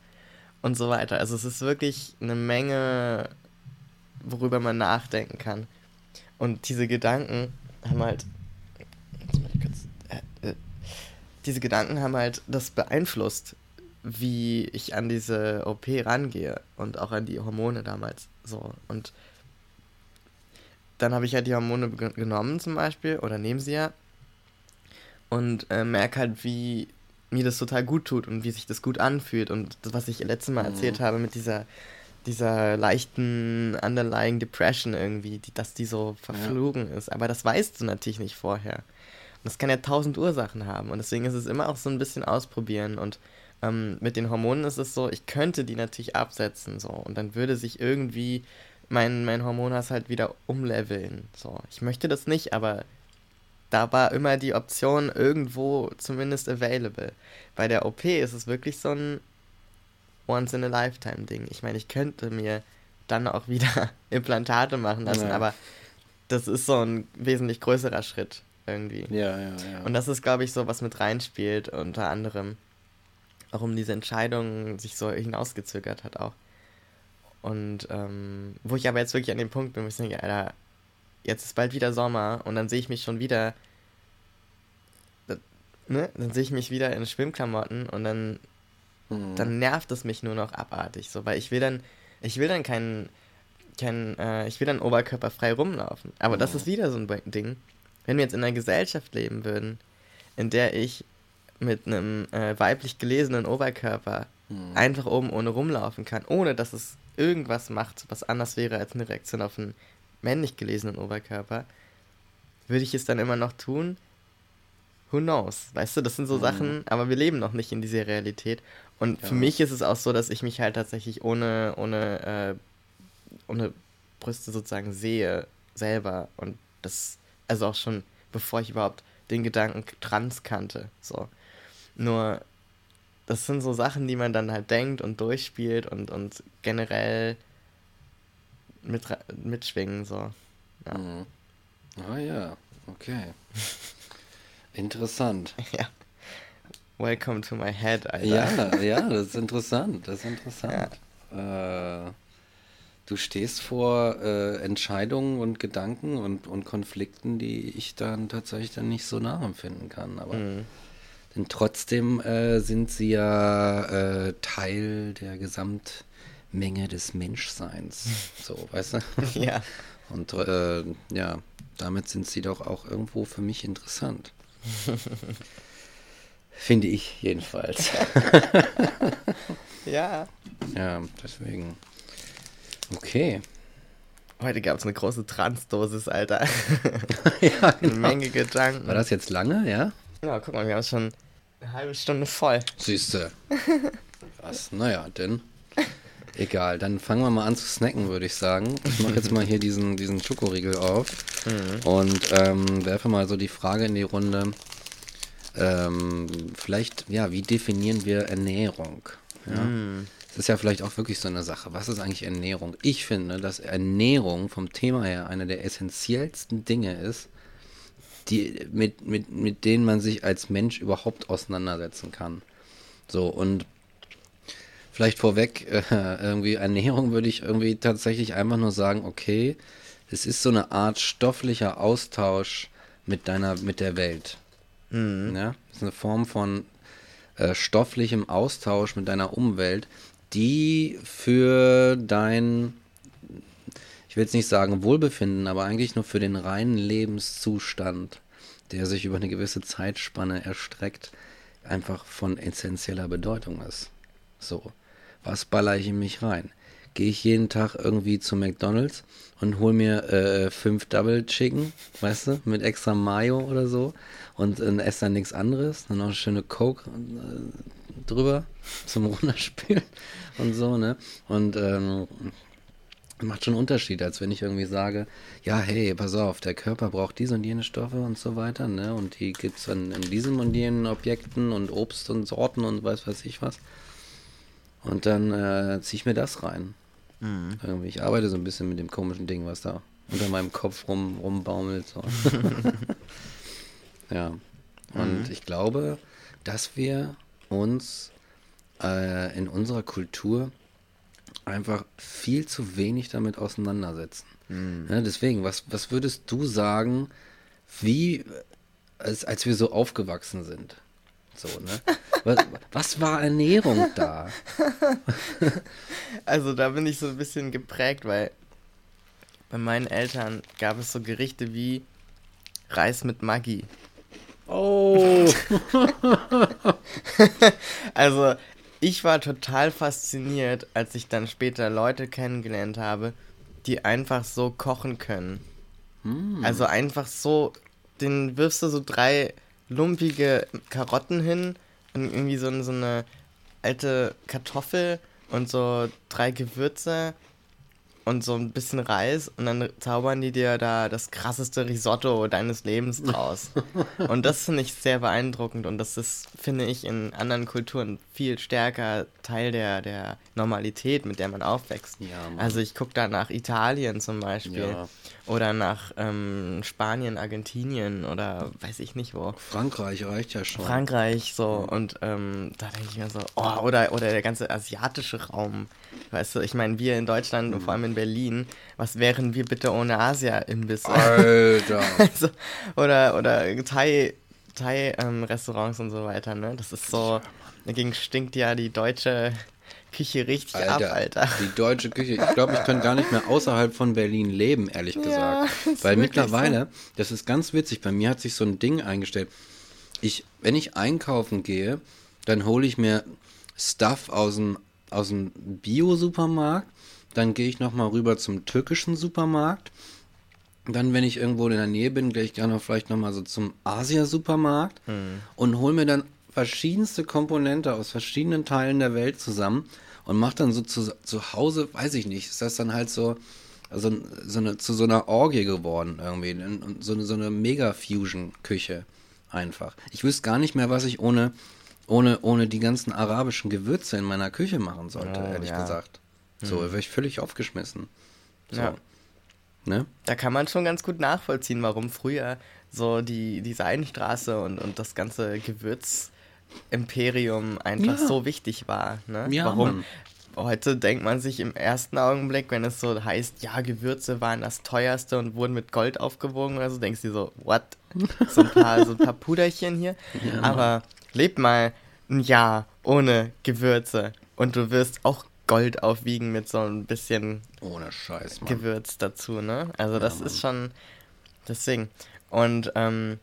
und so weiter. Also es ist wirklich eine Menge, worüber man nachdenken kann. Und diese Gedanken haben halt. Kurz, äh, äh, diese Gedanken haben halt das beeinflusst, wie ich an diese OP rangehe und auch an die Hormone damals. So. Und dann habe ich halt die Hormone genommen zum Beispiel, oder nehme sie ja. Und äh, merke halt, wie mir das total gut tut und wie sich das gut anfühlt. Und das, was ich letztes Mal mhm. erzählt habe mit dieser, dieser leichten underlying Depression irgendwie, die, dass die so verflogen ja. ist. Aber das weißt du natürlich nicht vorher. Und das kann ja tausend Ursachen haben. Und deswegen ist es immer auch so ein bisschen ausprobieren. Und ähm, mit den Hormonen ist es so, ich könnte die natürlich absetzen. so Und dann würde sich irgendwie mein, mein Hormonhaushalt wieder umleveln. So. Ich möchte das nicht, aber da war immer die Option irgendwo zumindest available. Bei der OP ist es wirklich so ein Once-in-a-Lifetime-Ding. Ich meine, ich könnte mir dann auch wieder Implantate machen lassen, ja. aber das ist so ein wesentlich größerer Schritt irgendwie. Ja, ja, ja. Und das ist, glaube ich, so, was mit reinspielt, unter anderem. Warum diese Entscheidung sich so hinausgezögert hat auch. Und ähm, wo ich aber jetzt wirklich an dem Punkt bin, wo ich denke, Alter, jetzt ist bald wieder Sommer und dann sehe ich mich schon wieder, ne, dann sehe ich mich wieder in Schwimmklamotten und dann, mhm. dann nervt es mich nur noch abartig, so, weil ich will dann, ich will dann keinen, kein, äh, ich will dann oberkörperfrei rumlaufen. Aber mhm. das ist wieder so ein Ding. Wenn wir jetzt in einer Gesellschaft leben würden, in der ich mit einem äh, weiblich gelesenen Oberkörper mhm. einfach oben ohne rumlaufen kann, ohne dass es irgendwas macht, was anders wäre als eine Reaktion auf einen männlich gelesenen Oberkörper, würde ich es dann immer noch tun? Who knows? Weißt du, das sind so mhm. Sachen, aber wir leben noch nicht in dieser Realität. Und ja. für mich ist es auch so, dass ich mich halt tatsächlich ohne, ohne, äh, ohne Brüste sozusagen sehe, selber. Und das, also auch schon bevor ich überhaupt den Gedanken trans kannte. So. Nur, das sind so Sachen, die man dann halt denkt und durchspielt und, und generell mit, mitschwingen, so. Ja. Mhm. Ah ja, okay. Interessant. Ja. Welcome to my head, Alter. Ja, ja, das ist interessant. Das ist interessant. Ja. Äh, du stehst vor äh, Entscheidungen und Gedanken und, und Konflikten, die ich dann tatsächlich dann nicht so nachempfinden kann. Aber mhm. denn trotzdem äh, sind sie ja äh, Teil der Gesamt Menge des Menschseins. So, weißt du? Ja. Und äh, ja, damit sind sie doch auch irgendwo für mich interessant. Finde ich jedenfalls. ja. Ja, deswegen. Okay. Heute gab es eine große Transdosis, Alter. ja, genau. Eine Menge Gedanken. War das jetzt lange, ja? Ja, guck mal, wir haben schon eine halbe Stunde voll. Siehste. Was? Naja, denn. Egal, dann fangen wir mal an zu snacken, würde ich sagen. Ich mache jetzt mal hier diesen, diesen Schokoriegel auf mhm. und ähm, werfe mal so die Frage in die Runde. Ähm, vielleicht, ja, wie definieren wir Ernährung? Ja? Mhm. Das ist ja vielleicht auch wirklich so eine Sache. Was ist eigentlich Ernährung? Ich finde, dass Ernährung vom Thema her eine der essentiellsten Dinge ist, die, mit, mit, mit denen man sich als Mensch überhaupt auseinandersetzen kann. So, und vielleicht vorweg, äh, irgendwie Ernährung würde ich irgendwie tatsächlich einfach nur sagen, okay, es ist so eine Art stofflicher Austausch mit deiner, mit der Welt. Mhm. Ja? Es ist eine Form von äh, stofflichem Austausch mit deiner Umwelt, die für dein, ich will jetzt nicht sagen Wohlbefinden, aber eigentlich nur für den reinen Lebenszustand, der sich über eine gewisse Zeitspanne erstreckt, einfach von essentieller Bedeutung ist. So, was baller ich in mich rein? Gehe ich jeden Tag irgendwie zu McDonalds und hol mir äh, fünf Double Chicken, weißt du, mit extra Mayo oder so und äh, esse dann nichts anderes, dann noch eine schöne Coke äh, drüber zum Runterspielen und so, ne? Und ähm, macht schon einen Unterschied, als wenn ich irgendwie sage, ja, hey, pass auf, der Körper braucht diese und jene Stoffe und so weiter, ne? Und die gibt es dann in diesen und jenen Objekten und Obst und Sorten und weiß weiß ich was. Und dann äh, ziehe ich mir das rein. Mhm. Irgendwie, ich arbeite so ein bisschen mit dem komischen Ding, was da unter meinem Kopf rum, rumbaumelt. So. ja. Und mhm. ich glaube, dass wir uns äh, in unserer Kultur einfach viel zu wenig damit auseinandersetzen. Mhm. Ja, deswegen, was, was würdest du sagen, wie, als, als wir so aufgewachsen sind? So, ne? was, was war Ernährung da? also da bin ich so ein bisschen geprägt, weil bei meinen Eltern gab es so Gerichte wie Reis mit Maggi. Oh. also ich war total fasziniert, als ich dann später Leute kennengelernt habe, die einfach so kochen können. Mm. Also einfach so, den wirfst du so drei lumpige Karotten hin und irgendwie so, so eine alte Kartoffel und so drei Gewürze und so ein bisschen Reis und dann zaubern die dir da das krasseste Risotto deines Lebens draus. und das finde ich sehr beeindruckend und das ist, finde ich, in anderen Kulturen viel stärker Teil der, der Normalität, mit der man aufwächst. Ja, also ich gucke da nach Italien zum Beispiel ja. oder nach ähm, Spanien, Argentinien oder weiß ich nicht wo. Frankreich reicht ja schon. Frankreich so und ähm, da denke ich mir so, oh, oder, oder der ganze asiatische Raum. Weißt du, ich meine, wir in Deutschland mhm. und vor allem in Berlin, was wären wir bitte ohne Asia-Imbisse? Alter. also, oder oder Thai, Thai-Restaurants ähm, und so weiter, ne? Das ist so, dagegen stinkt ja die deutsche Küche richtig Alter, ab, Alter. Die deutsche Küche. Ich glaube, ich könnte gar nicht mehr außerhalb von Berlin leben, ehrlich gesagt. Ja, Weil mittlerweile, so. das ist ganz witzig, bei mir hat sich so ein Ding eingestellt. Ich, wenn ich einkaufen gehe, dann hole ich mir Stuff aus dem aus dem Bio-Supermarkt, dann gehe ich nochmal rüber zum türkischen Supermarkt. Dann, wenn ich irgendwo in der Nähe bin, gehe ich gerne vielleicht nochmal so zum Asia-Supermarkt mhm. und hole mir dann verschiedenste Komponente aus verschiedenen Teilen der Welt zusammen und mache dann so zu, zu Hause, weiß ich nicht, ist das dann halt so, also so eine, zu so einer Orgie geworden irgendwie. So eine, so eine Mega-Fusion-Küche einfach. Ich wüsste gar nicht mehr, was ich ohne ohne, ohne die ganzen arabischen Gewürze in meiner Küche machen sollte, oh, ehrlich ja. gesagt. So, hm. wäre ich völlig aufgeschmissen. So. Ja. Ne? Da kann man schon ganz gut nachvollziehen, warum früher so die, die Seidenstraße und, und das ganze Gewürzimperium einfach ja. so wichtig war. Ne? Ja, warum? Mann. Heute denkt man sich im ersten Augenblick, wenn es so heißt, ja, Gewürze waren das teuerste und wurden mit Gold aufgewogen oder so, denkst du so, what? So ein paar, so ein paar Puderchen hier. Ja. Aber leb mal ein Jahr ohne Gewürze und du wirst auch Gold aufwiegen mit so ein bisschen ohne Scheiß, Mann. Gewürz dazu, ne? Also das ja, ist schon deswegen. Und ähm,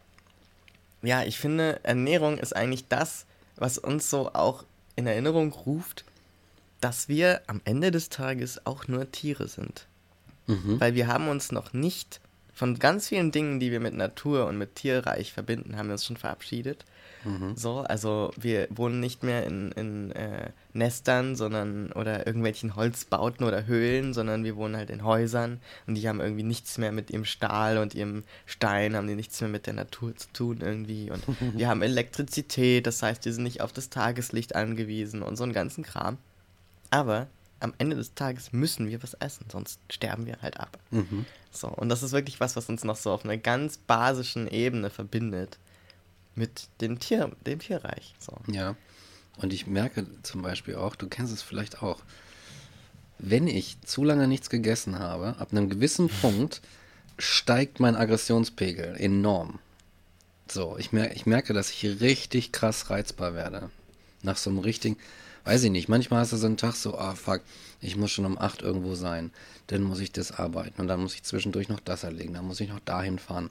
ja, ich finde, Ernährung ist eigentlich das, was uns so auch in Erinnerung ruft, dass wir am Ende des Tages auch nur Tiere sind. Mhm. Weil wir haben uns noch nicht von ganz vielen Dingen, die wir mit Natur und mit Tierreich verbinden, haben wir uns schon verabschiedet. Mhm. So, also wir wohnen nicht mehr in, in äh, Nestern, sondern oder irgendwelchen Holzbauten oder Höhlen, sondern wir wohnen halt in Häusern und die haben irgendwie nichts mehr mit ihrem Stahl und ihrem Stein, haben die nichts mehr mit der Natur zu tun irgendwie. Und wir haben Elektrizität, das heißt, wir sind nicht auf das Tageslicht angewiesen und so einen ganzen Kram. Aber am Ende des Tages müssen wir was essen, sonst sterben wir halt ab. Mhm. So, und das ist wirklich was, was uns noch so auf einer ganz basischen Ebene verbindet mit dem Tier, dem Tierreich. So. Ja. Und ich merke zum Beispiel auch, du kennst es vielleicht auch, wenn ich zu lange nichts gegessen habe, ab einem gewissen Punkt steigt mein Aggressionspegel enorm. So, ich, mer ich merke, dass ich richtig krass reizbar werde. Nach so einem richtigen, weiß ich nicht, manchmal hast du so einen Tag so, ah oh, fuck, ich muss schon um 8 irgendwo sein, dann muss ich das arbeiten und dann muss ich zwischendurch noch das erlegen, dann muss ich noch dahin fahren.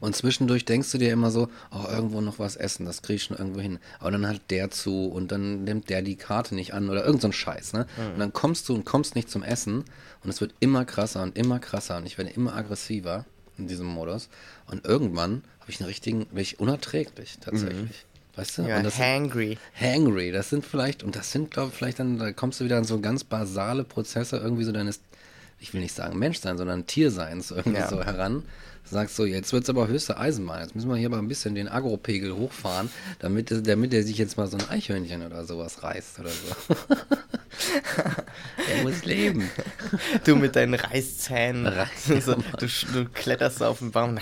Und zwischendurch denkst du dir immer so, oh, irgendwo noch was essen, das krieg ich schon irgendwo hin. Aber dann hat der zu und dann nimmt der die Karte nicht an oder irgend so ein Scheiß, ne? Und dann kommst du und kommst nicht zum Essen und es wird immer krasser und immer krasser und ich werde immer aggressiver in diesem Modus. Und irgendwann habe ich einen richtigen, bin ich unerträglich tatsächlich. Weißt du? Ja, und das hangry. hangry, das sind vielleicht, und das sind, glaube ich, vielleicht dann, da kommst du wieder an so ganz basale Prozesse irgendwie so deines, ich will nicht sagen Menschsein, sondern Tierseins irgendwie Ja. so heran. Sagst so, jetzt wird's aber höchste Eisenbahn, jetzt müssen wir hier mal ein bisschen den Agropegel hochfahren, damit, damit er sich jetzt mal so ein Eichhörnchen oder sowas reißt oder so. er muss leben. Du mit deinen Reißzähnen. Reiß- so, du, du kletterst auf den Baum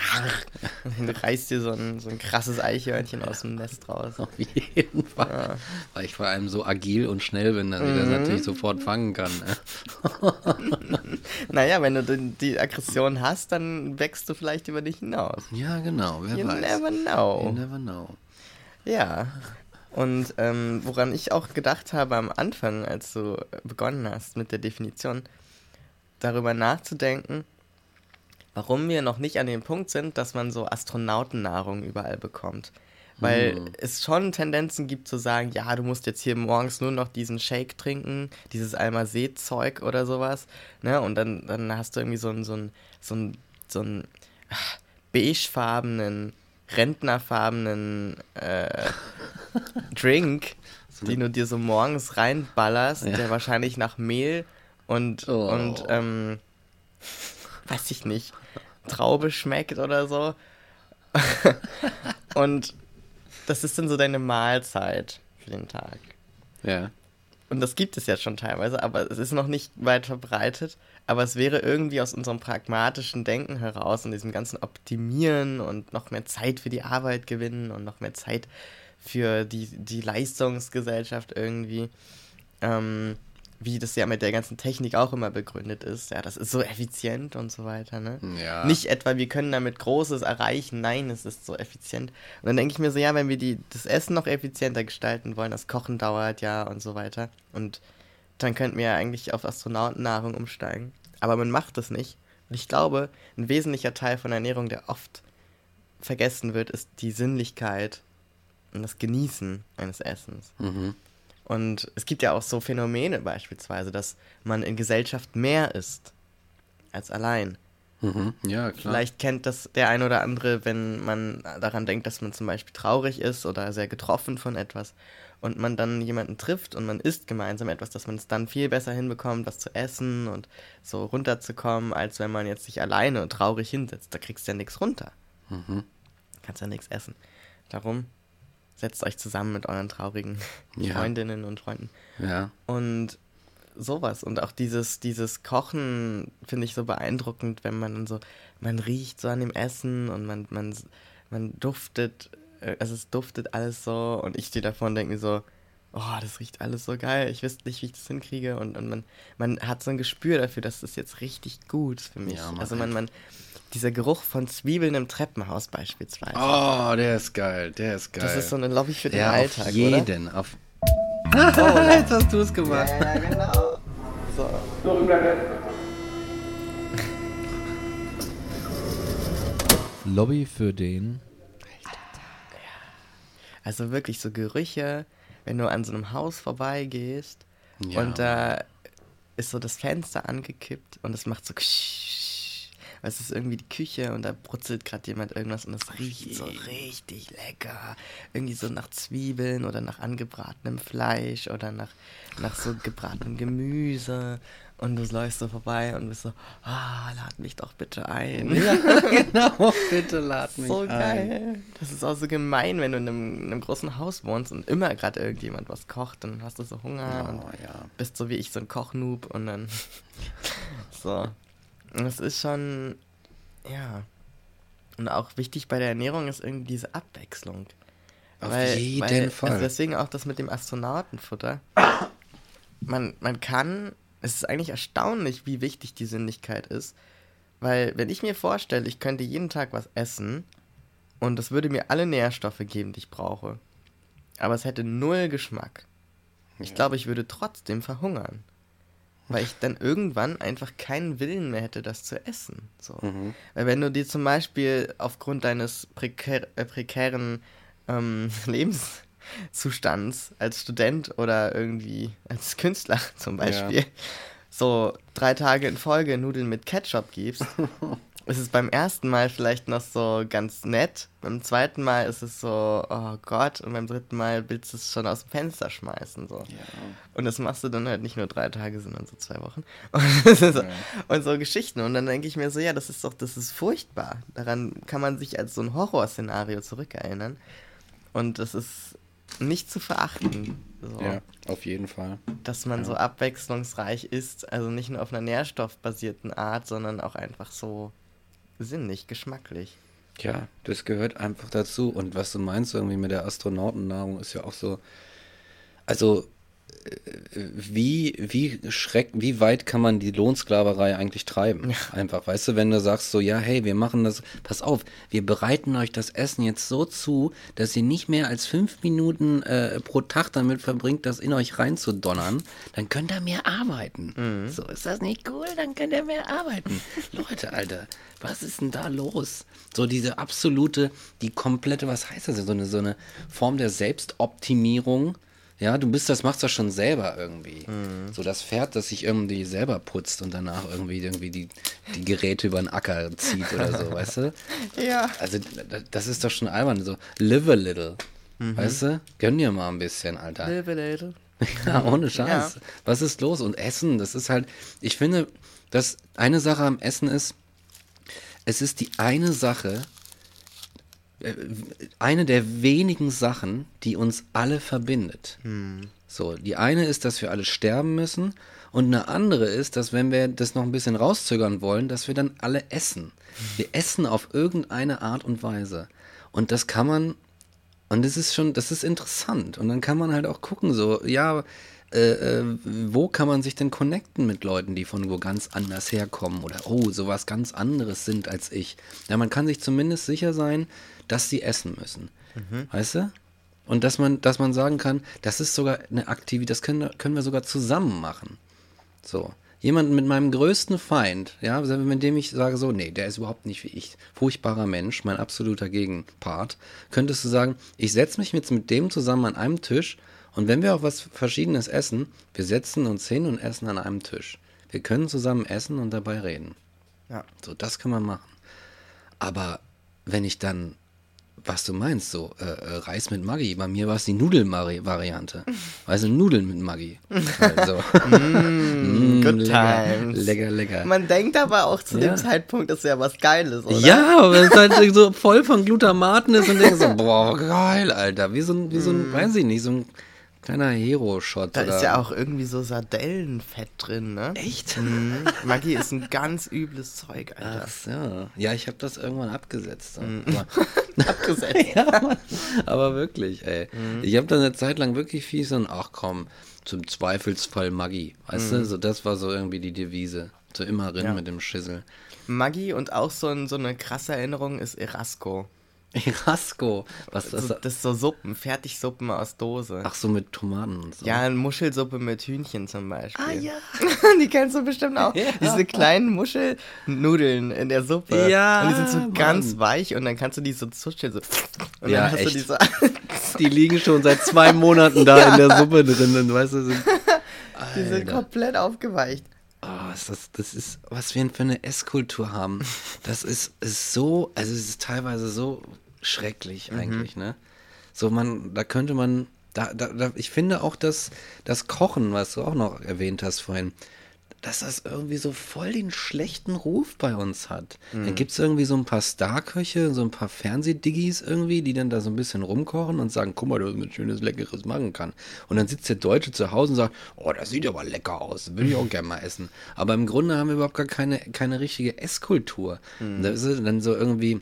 und du reißt dir so ein, so ein krasses Eichhörnchen aus dem Nest raus. Auf jeden Fall. Weil ich vor allem so agil und schnell bin, dass ich das natürlich sofort fangen kann. Ne? Naja, wenn du die, Aggression hast, dann wächst du vielleicht über dich hinaus. Ja, genau, wer You weiß. never You know. never know. Ja. Und ähm, woran ich auch gedacht habe am Anfang, als du begonnen hast mit der Definition, darüber nachzudenken, warum wir noch nicht an dem Punkt sind, dass man so Astronautennahrung überall bekommt. Weil Hm. es schon Tendenzen gibt zu sagen, ja, du musst jetzt hier morgens nur noch diesen Shake trinken, dieses Almasee-Zeug oder sowas, ne? Und dann, dann hast du irgendwie so einen, so einen, so einen, so einen ah, beigefarbenen, rentnerfarbenen äh, Drink, den du dir so morgens reinballerst, Ja. der wahrscheinlich nach Mehl und, Oh. und ähm, weiß ich nicht, Traube schmeckt oder so. und das ist dann so deine Mahlzeit für den Tag. Ja. Und das gibt es ja schon teilweise, aber es ist noch nicht weit verbreitet. Aber es wäre irgendwie aus unserem pragmatischen Denken heraus und diesem ganzen Optimieren und noch mehr Zeit für die Arbeit gewinnen und noch mehr Zeit für die, die Leistungsgesellschaft irgendwie, ähm, wie das ja mit der ganzen Technik auch immer begründet ist. Ja, das ist so effizient und so weiter, ne? Ja. Nicht etwa, wir können damit Großes erreichen, nein, es ist so effizient. Und dann denke ich mir so, ja, wenn wir die, das Essen noch effizienter gestalten wollen, das Kochen dauert ja und so weiter. Und dann könnten wir ja eigentlich auf Astronautennahrung umsteigen. Aber man macht das nicht. Und ich glaube, ein wesentlicher Teil von Ernährung, der oft vergessen wird, ist die Sinnlichkeit und das Genießen eines Essens. Mhm. Und es gibt ja auch so Phänomene beispielsweise, dass man in Gesellschaft mehr isst als allein. Mhm. Ja, klar. Vielleicht kennt das der ein oder andere, wenn man daran denkt, dass man zum Beispiel traurig ist oder sehr getroffen von etwas und man dann jemanden trifft und man isst gemeinsam etwas, dass man es dann viel besser hinbekommt, was zu essen und so runterzukommen, als wenn man jetzt sich alleine und traurig hinsetzt. Da kriegst du ja nichts runter. Mhm. Kannst ja nichts essen. Darum setzt euch zusammen mit euren traurigen Ja. Freundinnen und Freunden. Ja. Und sowas. Und auch dieses, dieses Kochen finde ich so beeindruckend, wenn man so, man riecht so an dem Essen und man, man, man duftet, also es duftet alles so und ich stehe davor und denke mir so, oh, das riecht alles so geil, ich wüsste nicht, wie ich das hinkriege und, und man, man hat so ein Gespür dafür, dass das jetzt richtig gut für mich. Ja, also man, man, dieser Geruch von Zwiebeln im Treppenhaus beispielsweise. Oh, der ist geil, der ist geil. das ist so eine Lobby für den ja, Alltag, auf oder? Oh, jeden, auf... Jetzt hast du es gemacht. Ja, genau. So. Lobby für den. Also wirklich so Gerüche, wenn du an so einem Haus vorbeigehst Ja. und da ist so das Fenster angekippt und es macht so es ist irgendwie die Küche und da brutzelt gerade jemand irgendwas und es riecht so richtig lecker. Irgendwie so nach Zwiebeln oder nach angebratenem Fleisch oder nach, nach so gebratenem Gemüse. Und du läufst so vorbei und bist so, ah, lad mich doch bitte ein. Ja, genau, bitte lad mich So ein. geil. Das ist auch so gemein, wenn du in einem, in einem großen Haus wohnst und immer gerade irgendjemand was kocht, dann hast du so Hunger und Oh, ja. bist so wie ich so ein Kochnoob und dann so. Und es ist schon, ja. Und auch wichtig bei der Ernährung ist irgendwie diese Abwechslung. Auf jeden Fall. Also deswegen auch das mit dem Astronautenfutter. Man, man kann, es ist eigentlich erstaunlich, wie wichtig die Sinnlichkeit ist. Weil, wenn ich mir vorstelle, ich könnte jeden Tag was essen und es würde mir alle Nährstoffe geben, die ich brauche, aber es hätte null Geschmack. Ich glaube, ich würde trotzdem verhungern. weil ich dann irgendwann einfach keinen Willen mehr hätte, das zu essen. So. Mhm. Weil wenn du dir zum Beispiel aufgrund deines prekär, äh, prekären ähm, Lebenszustands als Student oder irgendwie als Künstler zum Beispiel Ja. so drei Tage in Folge Nudeln mit Ketchup gibst, ist es beim ersten Mal vielleicht noch so ganz nett. Beim zweiten Mal ist es so, oh Gott, und beim dritten Mal willst du es schon aus dem Fenster schmeißen. So. Ja. Und das machst du dann halt nicht nur drei Tage, sondern so zwei Wochen. Und so, und so Geschichten. Und dann denke ich mir so, ja, das ist doch, das ist furchtbar. Daran kann man sich als so ein Horrorszenario zurückerinnern. Und das ist nicht zu verachten. So, ja, auf jeden Fall. Dass man so abwechslungsreich ist, also nicht nur auf einer nährstoffbasierten Art, sondern auch einfach so sinnig, geschmacklich. Ja, das gehört einfach dazu. Und was du meinst irgendwie mit der Astronautennahrung ist ja auch so. Also, wie, wie schreck, wie weit kann man die Lohnsklaverei eigentlich treiben? Einfach, weißt du, wenn du sagst so, ja, hey, wir machen das, pass auf, wir bereiten euch das Essen jetzt so zu, dass ihr nicht mehr als fünf Minuten äh, pro Tag damit verbringt, das in euch reinzudonnern, dann könnt ihr mehr arbeiten. So, ist das nicht cool? Dann könnt ihr mehr arbeiten. Leute, Alter, was ist denn da los? So diese absolute, die komplette, was heißt das denn? So eine, so eine Form der Selbstoptimierung. Ja, du bist das, machst das schon selber irgendwie. So das Pferd, das sich irgendwie selber putzt und danach irgendwie, irgendwie die, die Geräte über den Acker zieht oder so, weißt du? Ja. Also da- das ist doch schon albern. So, live a little. Weißt du? Gönn dir mal ein bisschen, Alter. Live a little. Ja, ohne Scheiß. Ja. Was ist los? Und Essen, das ist halt, ich finde, dass eine Sache am Essen ist, es ist die eine Sache, eine der wenigen Sachen, die uns alle verbindet. So, die eine ist, dass wir alle sterben müssen und eine andere ist, dass wenn wir das noch ein bisschen rauszögern wollen, dass wir dann alle essen. Wir essen auf irgendeine Art und Weise. Und das kann man und das ist schon, das ist interessant. Und dann kann man halt auch gucken, so, ja, äh, äh, wo kann man sich denn connecten mit Leuten, die von wo ganz anders herkommen oder oh, sowas ganz anderes sind als ich. Ja, man kann sich zumindest sicher sein, dass sie essen müssen. Weißt du? Und dass man, dass man sagen kann, das ist sogar eine Aktivität, das können, wir- können wir sogar zusammen machen. So. Jemanden mit meinem größten Feind, ja, mit dem ich sage so, nee, der ist überhaupt nicht wie ich. Furchtbarer Mensch, mein absoluter Gegenpart. Könntest du sagen, ich setze mich jetzt mit dem zusammen an einem Tisch und wenn wir auch was Verschiedenes essen, wir setzen uns hin und essen an einem Tisch. Wir können zusammen essen und dabei reden. Ja. So, das kann man machen. Aber wenn ich dann, was du meinst, so äh, äh, Reis mit Maggi, bei mir war es die Nudeln-Variante. Weißt du, Nudeln mit Maggi. Also, mm, good lecker, times. lecker, lecker. Man denkt aber auch zu Ja. dem Zeitpunkt, das wäre was Geiles, oder? Ja, aber es halt so voll von Glutamaten ist und denkst so, boah, geil, Alter. Wie so ein, wie so ein weiß ich nicht, so ein kleiner Hero-Shot. Da oder- ist ja auch irgendwie so Sardellenfett drin, ne? Echt? Mhm. Maggi ist ein ganz übles Zeug, Alter. Ach so. Ja, ich habe das irgendwann abgesetzt. Mhm. Aber, Abgesetzt. ja, aber wirklich, ey. Mhm. Ich habe dann eine Zeit lang wirklich fies und ach komm, zum Zweifelsfall Maggi. Weißt du, so das war so irgendwie die Devise. So immer rein Mhm. Ja. mit dem Schissel. Maggi und auch so, ein, so eine krasse Erinnerung ist Erasco. Erasco. Was das? So, das ist so Suppen, Fertigsuppen aus Dose. ach so, mit Tomaten und so. Ja, eine Muschelsuppe mit Hühnchen zum Beispiel. Ah, ja. die kennst du bestimmt auch. Ja. Diese kleinen Muschelnudeln in der Suppe. Ja, Und die sind so Mann. ganz weich und dann kannst du die so zuscheln. So. Und Ja, dann hast echt. du die so. Die liegen schon seit zwei Monaten da in der Suppe drin und weißt du, sind, die sind komplett aufgeweicht. Oh, ist das, das ist, was wir für eine Esskultur haben. Das ist, ist so, also es ist teilweise so schrecklich eigentlich, ne? So man, da könnte man, da, da, da, ich finde auch, dass das Kochen, was du auch noch erwähnt hast vorhin, dass das irgendwie so voll den schlechten Ruf bei uns hat. Dann gibt es irgendwie so ein paar Starköche, so ein paar Fernsehdiggis irgendwie, die dann da so ein bisschen rumkochen und sagen, guck mal, du was schönes, leckeres machen kann. Und dann sitzt der Deutsche zu Hause und sagt, oh, das sieht aber lecker aus, das würde ich auch gerne mal essen. Aber im Grunde haben wir überhaupt gar keine, keine richtige Esskultur. Da ist es dann so irgendwie,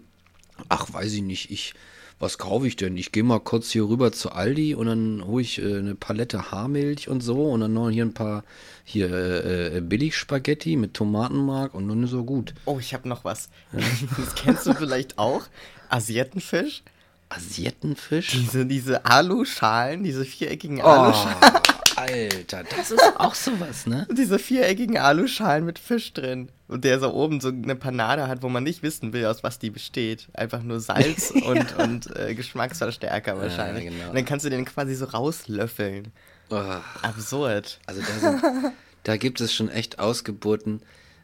ach, weiß ich nicht, ich, was kaufe ich denn? Ich gehe mal kurz hier rüber zu Aldi und dann hole ich äh, eine Palette Haarmilch und so und dann noch hier ein paar hier äh, äh, Billigspaghetti mit Tomatenmark und dann ist so gut. Oh, ich habe noch was. Das kennst du vielleicht auch. Asiatenfisch. Asiatenfisch? Diese, diese Aluschalen, diese viereckigen Oh, Aluschalen. Alter, das ist auch sowas, ne? Diese viereckigen Aluschalen mit Fisch drin. Und der so oben so eine Panade hat, wo man nicht wissen will, aus was die besteht. Einfach nur Salz und, und äh, Geschmacksverstärker wahrscheinlich. genau. Und dann kannst du den quasi so rauslöffeln. Oh, Absurd. also da, sind, da gibt es schon echt Ausgeburten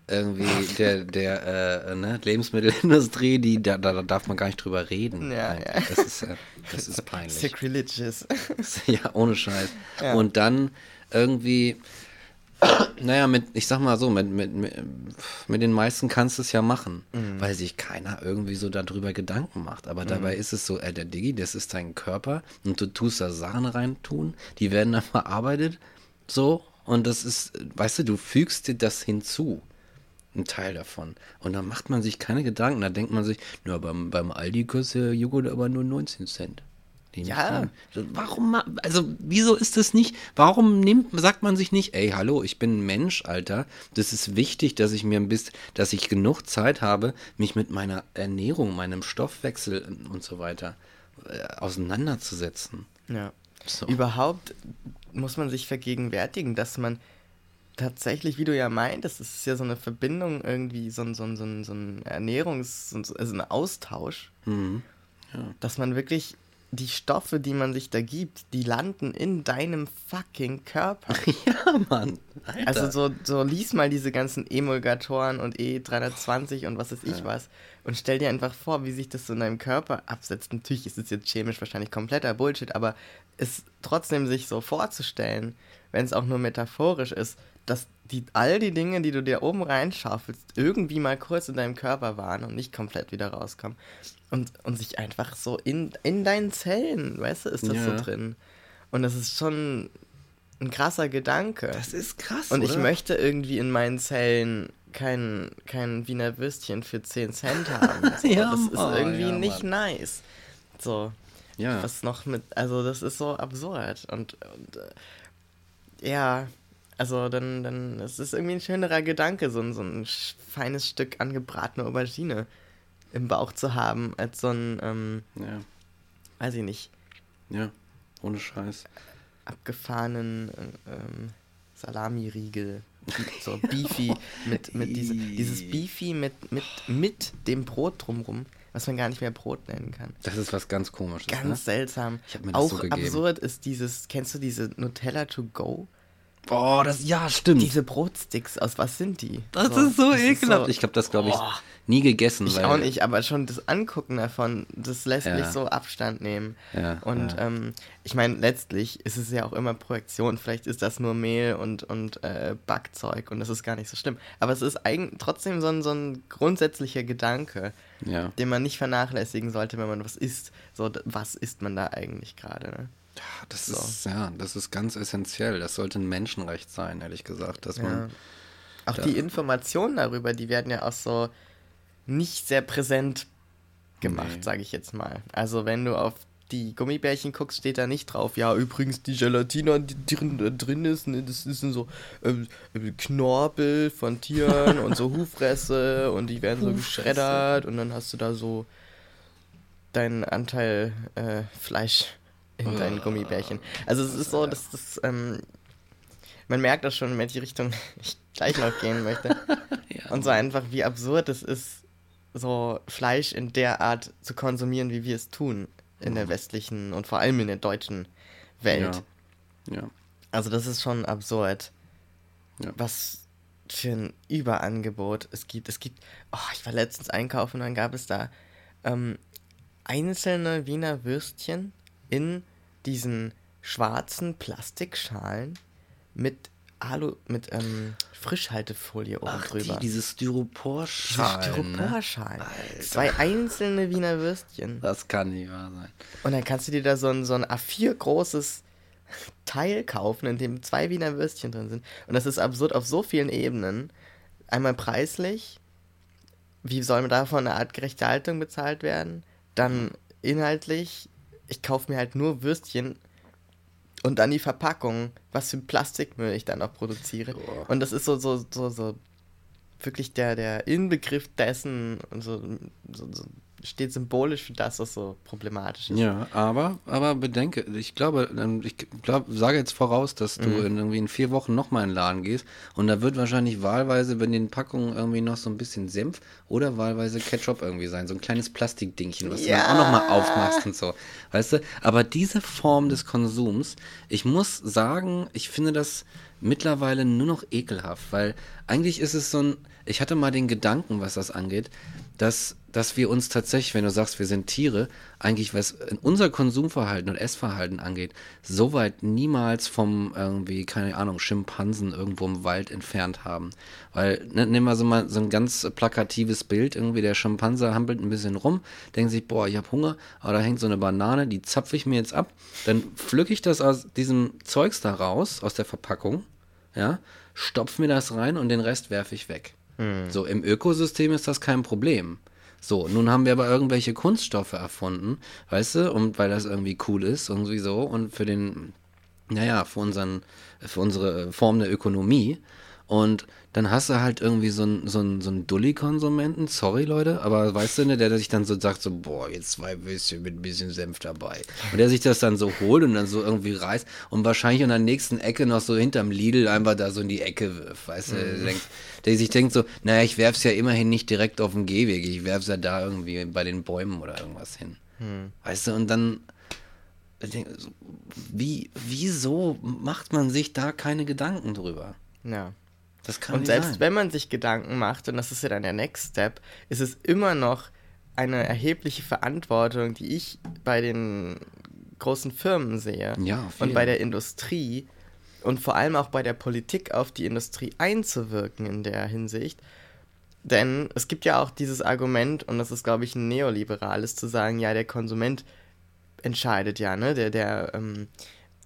irgendwie der, der äh, ne, Lebensmittelindustrie, die da, da, da darf man gar nicht drüber reden. Ja, ja. Das ist, äh, das ist peinlich. Sacrilegious. Ja, ohne Scheiß. Ja. Und dann irgendwie, naja, mit, ich sag mal so, mit, mit, mit, den meisten kannst du es ja machen, Mhm. weil sich keiner irgendwie so darüber Gedanken macht. Aber dabei ist es so, äh, der Diggi, das ist dein Körper und du tust da Sachen reintun, die werden dann verarbeitet, so, und das ist, weißt du, du fügst dir das hinzu. Ein Teil davon. Und dann macht man sich keine Gedanken. Da denkt man sich, na, beim, beim Aldi kostet der Joghurt aber nur 19 Cent. Ja. Warum, also wieso ist das nicht, warum nimmt, sagt man sich nicht, ey, hallo, ich bin ein Mensch, Alter, das ist wichtig, dass ich mir ein bisschen, dass ich genug Zeit habe, mich mit meiner Ernährung, meinem Stoffwechsel und so weiter äh, auseinanderzusetzen. Ja. So. Überhaupt muss man sich vergegenwärtigen, dass man tatsächlich, wie du ja meintest, es ist ja so eine Verbindung irgendwie, so ein, so ein, so ein, so ein Ernährungs-, also ein Austausch, Mhm. dass man wirklich die Stoffe, die man sich da gibt, die landen in deinem fucking Körper. Ja, Mann. Alter. Also so, so lies mal diese ganzen Emulgatoren und E320 und was weiß ich was und stell dir einfach vor, wie sich das so in deinem Körper absetzt. Natürlich ist es jetzt chemisch wahrscheinlich kompletter Bullshit, aber es trotzdem sich so vorzustellen, wenn es auch nur metaphorisch ist, dass die, all die Dinge, die du dir oben reinschaufelst, irgendwie mal kurz in deinem Körper waren und nicht komplett wieder rauskommen. Und, und sich einfach so in, in deinen Zellen, weißt du, ist das Ja. so drin. Und das ist schon ein krasser Gedanke. das ist krass, Und ich oder? möchte irgendwie in meinen Zellen kein, kein Wiener Würstchen für 10 Cent haben. So, Ja, das ist irgendwie ja, nicht nice. So, Ja. was noch mit, also das ist so absurd. Und, und äh, ja, also dann, dann, es ist irgendwie ein schönerer Gedanke, so ein, so ein feines Stück angebratene Aubergine im Bauch zu haben, als so ein, ähm, Ja, weiß ich nicht, ja, ohne Scheiß. abgefahrenen äh, ähm, Salami-Riegel. So Beefy mit, mit diese, dieses Beefy mit, mit, mit dem Brot drumrum, was man gar nicht mehr Brot nennen kann. Das ist was ganz komisches, Ganz ne? seltsam. Ich hab mir das Auch so gegeben. absurd ist dieses, kennst du diese Nutella to go? Oh, das, ja, stimmt. Diese Brotsticks, aus was sind die? das ist so das ekelhaft. so- ich habe das, glaube ich, Boah. nie gegessen. Ich weil, auch nicht, aber schon das Angucken davon, das lässt Ja. mich so Abstand nehmen. Ja, und ja. Ähm, ich meine, letztlich ist es ja auch immer Projektion. Vielleicht ist das nur Mehl und, und äh, Backzeug und das ist gar nicht so schlimm. Aber es ist eigentlich trotzdem so ein, so ein grundsätzlicher Gedanke, Ja. den man nicht vernachlässigen sollte, wenn man was isst. So, was isst man da eigentlich gerade? Ne? Ja, Das So. ist, ja, das ist ganz essentiell. Das sollte ein Menschenrecht sein, ehrlich gesagt, dass Ja. man, Auch die Informationen darüber, die werden ja auch so nicht sehr präsent gemacht, Nee. sage ich jetzt mal. Also wenn du auf die Gummibärchen guckst, steht da nicht drauf, ja, übrigens die Gelatine, die drin, da drin ist, ne, das ist so ähm, äh, Knorpel von Tieren und so Hufresse und die werden so Hufresse. geschreddert und dann hast du da so deinen Anteil äh, Fleisch in deinen Gummibärchen. Also es ist so, dass das, ähm, man merkt das schon, in welche Richtung ich gleich noch gehen möchte. ja. Und so einfach, wie absurd es ist, so Fleisch in der Art zu konsumieren, wie wir es tun in der westlichen und vor allem in der deutschen Welt. Ja. ja. Also das ist schon absurd, Ja. was für ein Überangebot es gibt. Es gibt, oh, ich war letztens einkaufen, dann gab es da ähm, einzelne Wiener Würstchen in diesen schwarzen Plastikschalen mit Alu, mit ähm, Frischhaltefolie oben Ach, drüber. die, diese Diese Styroporschalen. ne? Styroporschalen. Alter. Zwei einzelne Wiener Würstchen. Das kann nicht wahr sein. Und dann kannst du dir da so ein, so ein A4 großes Teil kaufen, in dem zwei Wiener Würstchen drin sind. Und das ist absurd auf so vielen Ebenen. Einmal preislich, wie soll davon eine artgerechte Haltung bezahlt werden? Dann inhaltlich, ich kaufe mir halt nur Würstchen und dann die Verpackung, was für Plastikmüll ich dann auch produziere. Boah. Und das ist so, so, so, so wirklich der, der Inbegriff dessen, und so, so, so steht symbolisch für das, was so problematisch ist. Ja, aber, aber bedenke, ich glaube, ähm, ich glaube, sage jetzt voraus, dass du Mhm. in irgendwie in vier Wochen nochmal in den Laden gehst und da wird wahrscheinlich wahlweise bei den Packungen irgendwie noch so ein bisschen Senf oder wahlweise Ketchup irgendwie sein, so ein kleines Plastikdingchen, was Ja. du dann auch nochmal aufmachst und so, weißt du? Aber diese Form des Konsums, ich muss sagen, ich finde das mittlerweile nur noch ekelhaft, weil eigentlich ist es so ein, ich hatte mal den Gedanken, was das angeht, dass, dass wir uns tatsächlich, wenn du sagst, wir sind Tiere, eigentlich was unser Konsumverhalten und Essverhalten angeht, so weit niemals vom irgendwie, keine Ahnung, Schimpansen irgendwo im Wald entfernt haben. Weil, ne, nimm mal so mal so ein ganz plakatives Bild, irgendwie der Schimpanse hampelt ein bisschen rum, denkt sich, boah, ich habe Hunger, aber da hängt so eine Banane, die zapfe ich mir jetzt ab, dann pflücke ich das aus diesem Zeugs da raus, aus der Verpackung, ja, stopf mir das rein und den Rest werfe ich weg. So, im Ökosystem ist das kein Problem. So, nun haben wir aber irgendwelche Kunststoffe erfunden, weißt du, und weil das irgendwie cool ist, irgendwie so, und für den, naja, für unseren, für unsere Form der Ökonomie. Und dann hast du halt irgendwie so einen so einen- so einen Dulli-Konsumenten, sorry Leute, aber weißt du, ne, der sich dann so sagt, so, boah, jetzt zwei Würstchen mit ein bisschen Senf dabei. Und der sich das dann so holt und dann so irgendwie reißt und wahrscheinlich an der nächsten Ecke noch so hinterm Lidl einfach da so in die Ecke wirft, weißt du, der, denkt, der sich denkt so, naja, ich werf's ja immerhin nicht direkt auf den Gehweg, ich werf's ja da irgendwie bei den Bäumen oder irgendwas hin. Weißt du, und dann, wie, wieso macht man sich da keine Gedanken drüber? Ja. Das kann Und nicht selbst sein. wenn man sich Gedanken macht, und das ist ja dann der Next Step, ist es immer noch eine erhebliche Verantwortung, die ich bei den großen Firmen sehe Ja, und bei der Industrie und vor allem auch bei der Politik auf die Industrie einzuwirken in der Hinsicht. Denn es gibt ja auch dieses Argument, und das ist, glaube ich, ein neoliberales, zu sagen, ja, der Konsument entscheidet ja, ne? Der, der, ähm,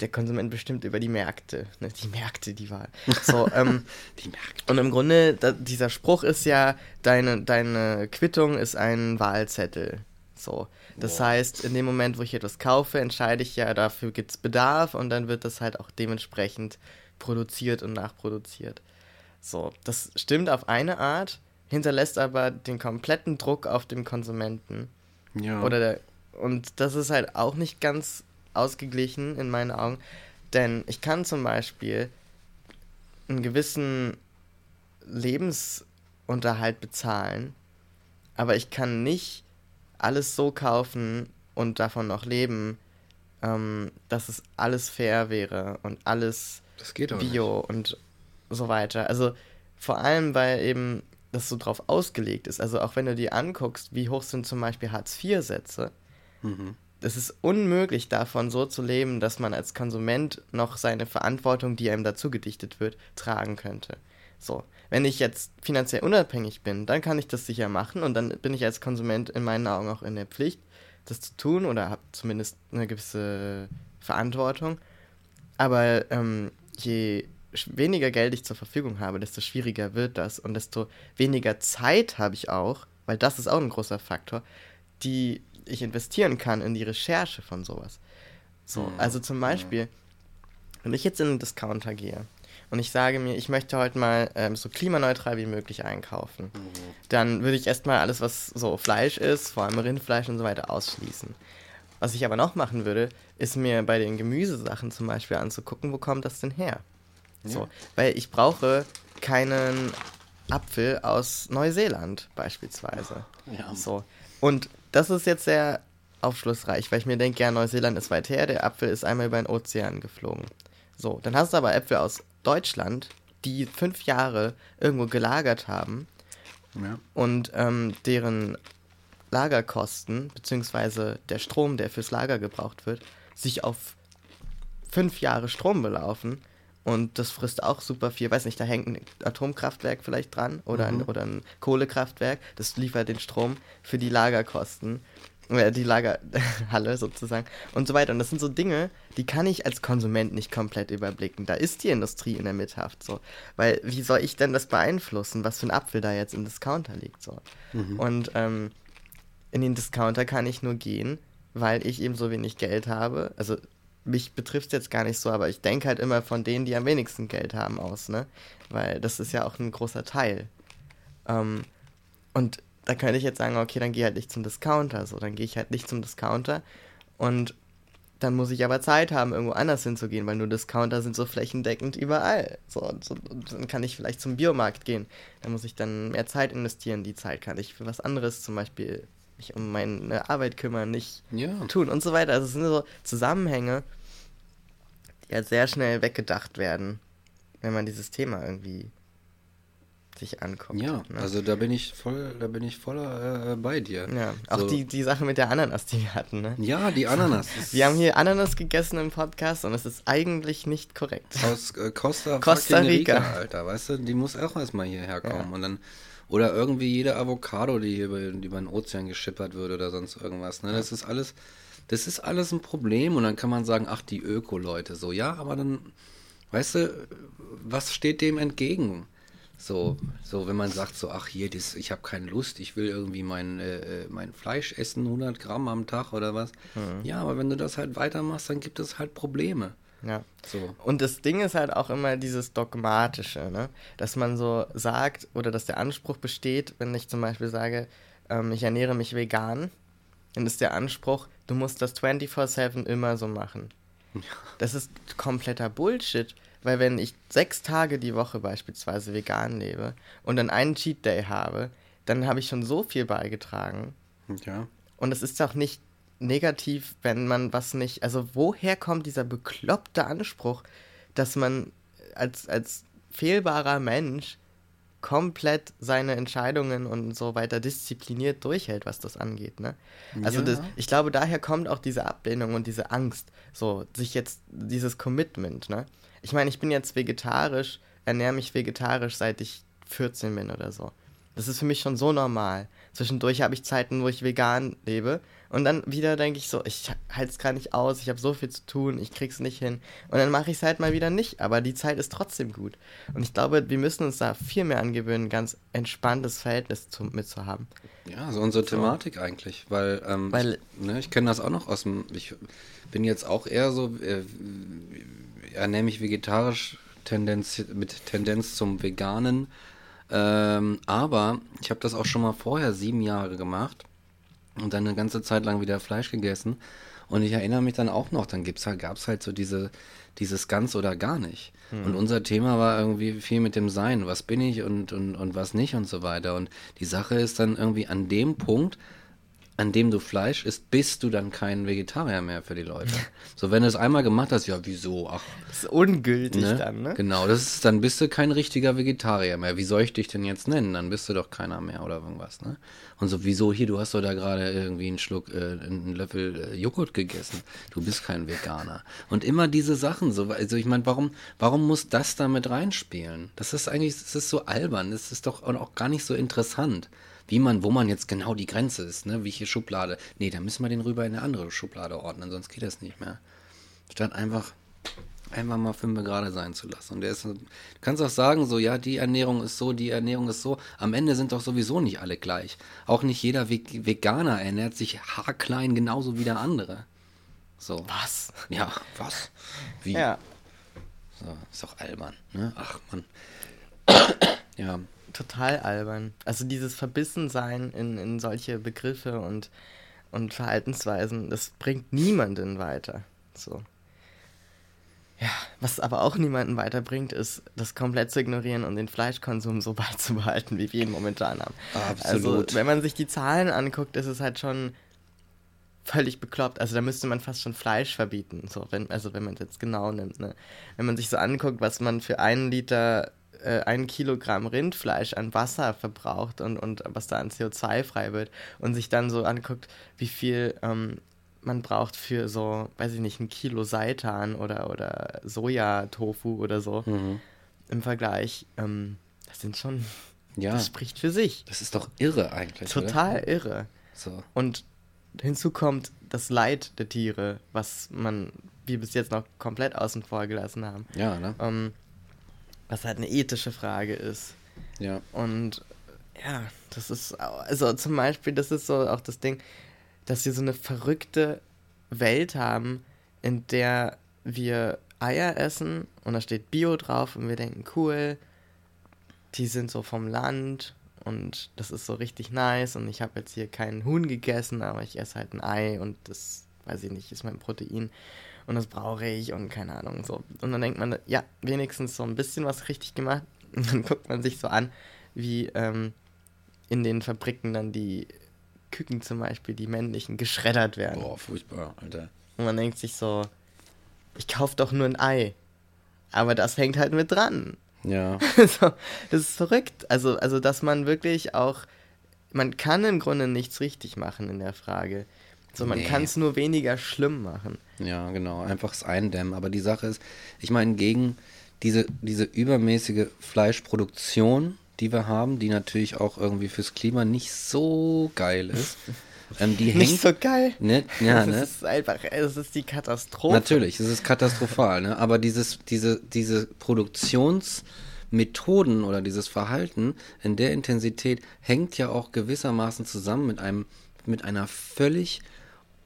der Konsument bestimmt über die Märkte. Ne? Die Märkte, die Wahl. So, ähm, Die merkt. und im Grunde, da, dieser Spruch ist ja, deine, deine Quittung ist ein Wahlzettel. So. Das Boah. heißt, in dem Moment, wo ich etwas kaufe, entscheide ich ja, dafür gibt es Bedarf und dann wird das halt auch dementsprechend produziert und nachproduziert. So, das stimmt auf eine Art, hinterlässt aber den kompletten Druck auf dem Konsumenten. Ja. Oder der, und das ist halt auch nicht ganz ausgeglichen in meinen Augen. Denn ich kann zum Beispiel einen gewissen Lebensunterhalt bezahlen, aber ich kann nicht alles so kaufen und davon noch leben, ähm, dass es alles fair wäre und alles Bio und so weiter. Also vor allem, weil eben das so drauf ausgelegt ist. Also auch wenn du dir anguckst, wie hoch sind zum Beispiel Hartz-IV-Sätze, nicht. Mhm. es ist unmöglich davon so zu leben, dass man als Konsument noch seine Verantwortung, die einem dazu gedichtet wird, tragen könnte. So, wenn ich jetzt finanziell unabhängig bin, dann kann ich das sicher machen und dann bin ich als Konsument in meinen Augen auch in der Pflicht, das zu tun oder habe zumindest eine gewisse Verantwortung. Aber ähm, je weniger Geld ich zur Verfügung habe, desto schwieriger wird das und desto weniger Zeit habe ich auch, weil das ist auch ein großer Faktor, die ich investieren kann in die Recherche von sowas. So, Mhm. also zum Beispiel, wenn ich jetzt in einen Discounter gehe und ich sage mir, ich möchte heute mal ähm, so klimaneutral wie möglich einkaufen, dann würde ich erstmal alles, was so Fleisch ist, vor allem Rindfleisch und so weiter, ausschließen. Was ich aber noch machen würde, ist mir bei den Gemüsesachen zum Beispiel anzugucken, wo kommt das denn her? So, weil ich brauche keinen Apfel aus Neuseeland beispielsweise. Ja. So. Und das ist jetzt sehr aufschlussreich, weil ich mir denke, ja, Neuseeland ist weit her, der Apfel ist einmal über den Ozean geflogen. So, dann hast du aber Äpfel aus Deutschland, die fünf Jahre irgendwo gelagert haben Ja. und ähm, deren Lagerkosten, beziehungsweise der Strom, der fürs Lager gebraucht wird, sich auf fünf Jahre Strom belaufen. Und das frisst auch super viel. Weiß nicht, da hängt ein Atomkraftwerk vielleicht dran oder, ein, oder ein Kohlekraftwerk. Das liefert den Strom für die Lagerkosten. Die Lagerhalle sozusagen und so weiter. Und das sind so Dinge, die kann ich als Konsument nicht komplett überblicken. Da ist die Industrie in der Mithaft so. Weil wie soll ich denn das beeinflussen, was für ein Apfel da jetzt im Discounter liegt so? Und ähm, in den Discounter kann ich nur gehen, weil ich eben so wenig Geld habe. Also mich betrifft es jetzt gar nicht so, aber ich denke halt immer von denen, die am wenigsten Geld haben, aus, ne? Weil das ist ja auch ein großer Teil. Ähm, und da könnte ich jetzt sagen, okay, dann geh halt nicht zum Discounter. So, dann gehe ich halt nicht zum Discounter und dann muss ich aber Zeit haben, irgendwo anders hinzugehen, weil nur Discounter sind so flächendeckend überall. So, und, so, dann kann ich vielleicht zum Biomarkt gehen. Da muss ich dann mehr Zeit investieren. Die Zeit kann ich für was anderes, zum Beispiel mich um meine Arbeit kümmern, nicht Ja. tun und so weiter. Also es sind so Zusammenhänge, die halt sehr schnell weggedacht werden, wenn man dieses Thema irgendwie sich anguckt. Ja, ne? also da bin ich voll, da bin ich voller äh, bei dir. ja. Auch so. die, die Sache mit der Ananas, die wir hatten, ne? Ja, die Ananas. Wir haben hier Ananas gegessen im Podcast und es ist eigentlich nicht korrekt. aus äh, Costa, Costa fucking Rica. Alter, weißt du, die muss auch erstmal hierher kommen Ja. und dann oder irgendwie jede Avocado, die hier über, die über den Ozean geschippert wird oder sonst irgendwas, ne? Das ist alles das ist alles ein Problem und dann kann man sagen, ach, die Öko-Leute so, ja, aber dann weißt du, was steht dem entgegen? So, so wenn man sagt so, ach hier, das, ich habe keine Lust, ich will irgendwie mein, äh, äh, mein Fleisch essen, 100 Gramm am Tag oder was. Ja, aber wenn du das halt weitermachst, dann gibt es halt Probleme. Ja. So. Und das Ding ist halt auch immer dieses Dogmatische, ne? Dass man so sagt oder dass der Anspruch besteht, wenn ich zum Beispiel sage, ähm, ich ernähre mich vegan, dann ist der Anspruch, du musst das 24-7 immer so machen. Das ist kompletter Bullshit, weil wenn ich sechs Tage die Woche beispielsweise vegan lebe und dann einen Cheat Day habe, dann habe ich schon so viel beigetragen. Ja. Und es ist auch nicht negativ, wenn man was nicht. Also, woher kommt dieser bekloppte Anspruch, dass man als, als fehlbarer Mensch komplett seine Entscheidungen und so weiter diszipliniert durchhält, was das angeht, ne? Also Ja. das, ich glaube, daher kommt auch diese Ablehnung und diese Angst, so sich jetzt dieses Commitment, ne? Ich meine, ich bin jetzt vegetarisch, ernähre mich vegetarisch, seit ich 14 bin oder so. Das ist für mich schon so normal. Zwischendurch habe ich Zeiten, wo ich vegan lebe und dann wieder denke ich so, ich halte es gerade nicht aus, ich habe so viel zu tun, ich krieg's nicht hin und dann mache ich es halt mal wieder nicht, aber die Zeit ist trotzdem gut. Und ich glaube, wir müssen uns da viel mehr angewöhnen, ein ganz entspanntes Verhältnis zu, mit zu haben. Ja, so unsere Thematik eigentlich, weil, ähm, Weil- ich, ne, ich kenne das auch noch aus dem, ich bin jetzt auch eher so, äh, ernähre mich vegetarisch Tendenz, mit Tendenz zum Veganen, ähm, aber ich habe das auch schon mal vorher sieben Jahre gemacht und dann eine ganze Zeit lang wieder Fleisch gegessen und ich erinnere mich dann auch noch, dann gibt's halt, gab's halt so diese, dieses ganz oder gar nicht. Und unser Thema war irgendwie viel mit dem Sein, was bin ich und, und, und was nicht und so weiter. Und die Sache ist dann irgendwie an dem Punkt, an dem du Fleisch isst, bist du dann kein Vegetarier mehr für die Leute. So, wenn du es einmal gemacht hast, ja, wieso? Ach, Das ist ungültig ne? dann, ne? Genau, das ist, dann bist du kein richtiger Vegetarier mehr. Wie soll ich dich denn jetzt nennen? Dann bist du doch keiner mehr oder irgendwas, ne? Und so, wieso hier, du hast doch da gerade irgendwie einen Schluck, äh, einen Löffel äh, Joghurt gegessen. Du bist kein Veganer. Und immer diese Sachen, so, also ich meine, warum, warum muss das da mit reinspielen? Das ist eigentlich, das ist so albern, das ist doch auch gar nicht so interessant. Wie man, wo man jetzt genau die Grenze ist, ne? Welche Schublade. Nee, da müssen wir den rüber in eine andere Schublade ordnen, sonst geht das nicht mehr. Statt einfach einfach mal fünf gerade sein zu lassen. Und der ist, du kannst auch sagen, so, ja, die Ernährung ist so, die Ernährung ist so. Am Ende sind doch sowieso nicht alle gleich. Auch nicht jeder Ve Veganer ernährt sich haarklein genauso wie der andere. So. Was? Ja, was? Wie? Ja, So, ist doch albern, ne? Ach, Mann. ja, total albern. Also dieses Verbissensein in, in solche Begriffe und, und Verhaltensweisen, das bringt niemanden weiter. So. Ja, was aber auch niemanden weiterbringt, ist, das komplett zu ignorieren und den Fleischkonsum so beizubehalten, wie wir ihn momentan haben. Also, Absolut. wenn man sich die Zahlen anguckt, ist es halt schon völlig bekloppt. Also da müsste man fast schon Fleisch verbieten. So, wenn, also wenn man es jetzt genau nimmt. Ne? Wenn man sich so anguckt, was man für einen Liter, äh, ein Kilogramm Rindfleisch an Wasser verbraucht und, und was da an CO2 frei wird und sich dann so anguckt, wie viel ähm, man braucht für so, weiß ich nicht, ein Kilo Seitan oder, oder Sojatofu oder so im Vergleich. Ähm, das sind schon, ja. das spricht für sich. Das ist doch irre eigentlich. Total Oder? irre. So. Und hinzu kommt das Leid der Tiere, was man, wie bis jetzt noch komplett außen vor gelassen haben. Ja, ne? Ähm, was halt eine ethische Frage ist. Ja. Und ja, das ist, also zum Beispiel, das ist so auch das Ding, dass wir so eine verrückte Welt haben, in der wir Eier essen und da steht Bio drauf und wir denken, cool, die sind so vom Land und das ist so richtig nice und ich habe jetzt hier keinen Huhn gegessen, aber ich esse halt ein Ei und das, weiß ich nicht, ist mein Protein und das brauche ich und keine Ahnung so. Und dann denkt man, ja, wenigstens so ein bisschen was richtig gemacht und dann guckt man sich so an, wie ähm, in den Fabriken dann die Küken zum Beispiel, die männlichen, geschreddert werden. Boah, furchtbar, Alter. Und man denkt sich so, ich kaufe doch nur ein Ei. Aber das hängt halt mit dran. Ja. so, das ist verrückt. Also, also, dass man wirklich auch, man kann im Grunde nichts richtig machen in der Frage. So, man Nee. kann es nur weniger schlimm machen. Ja, genau, einfach das Eindämmen. Aber die Sache ist, ich meine, gegen diese, diese übermäßige Fleischproduktion, die wir haben, die natürlich auch irgendwie fürs Klima nicht so geil ist, ähm, die hängt. Nicht so geil. Ne, ja, das ne? ist einfach, es ist die Katastrophe. Natürlich, es ist katastrophal, ne? aber dieses, diese, diese Produktionsmethoden oder dieses Verhalten in der Intensität hängt ja auch gewissermaßen zusammen mit einem, mit einer völlig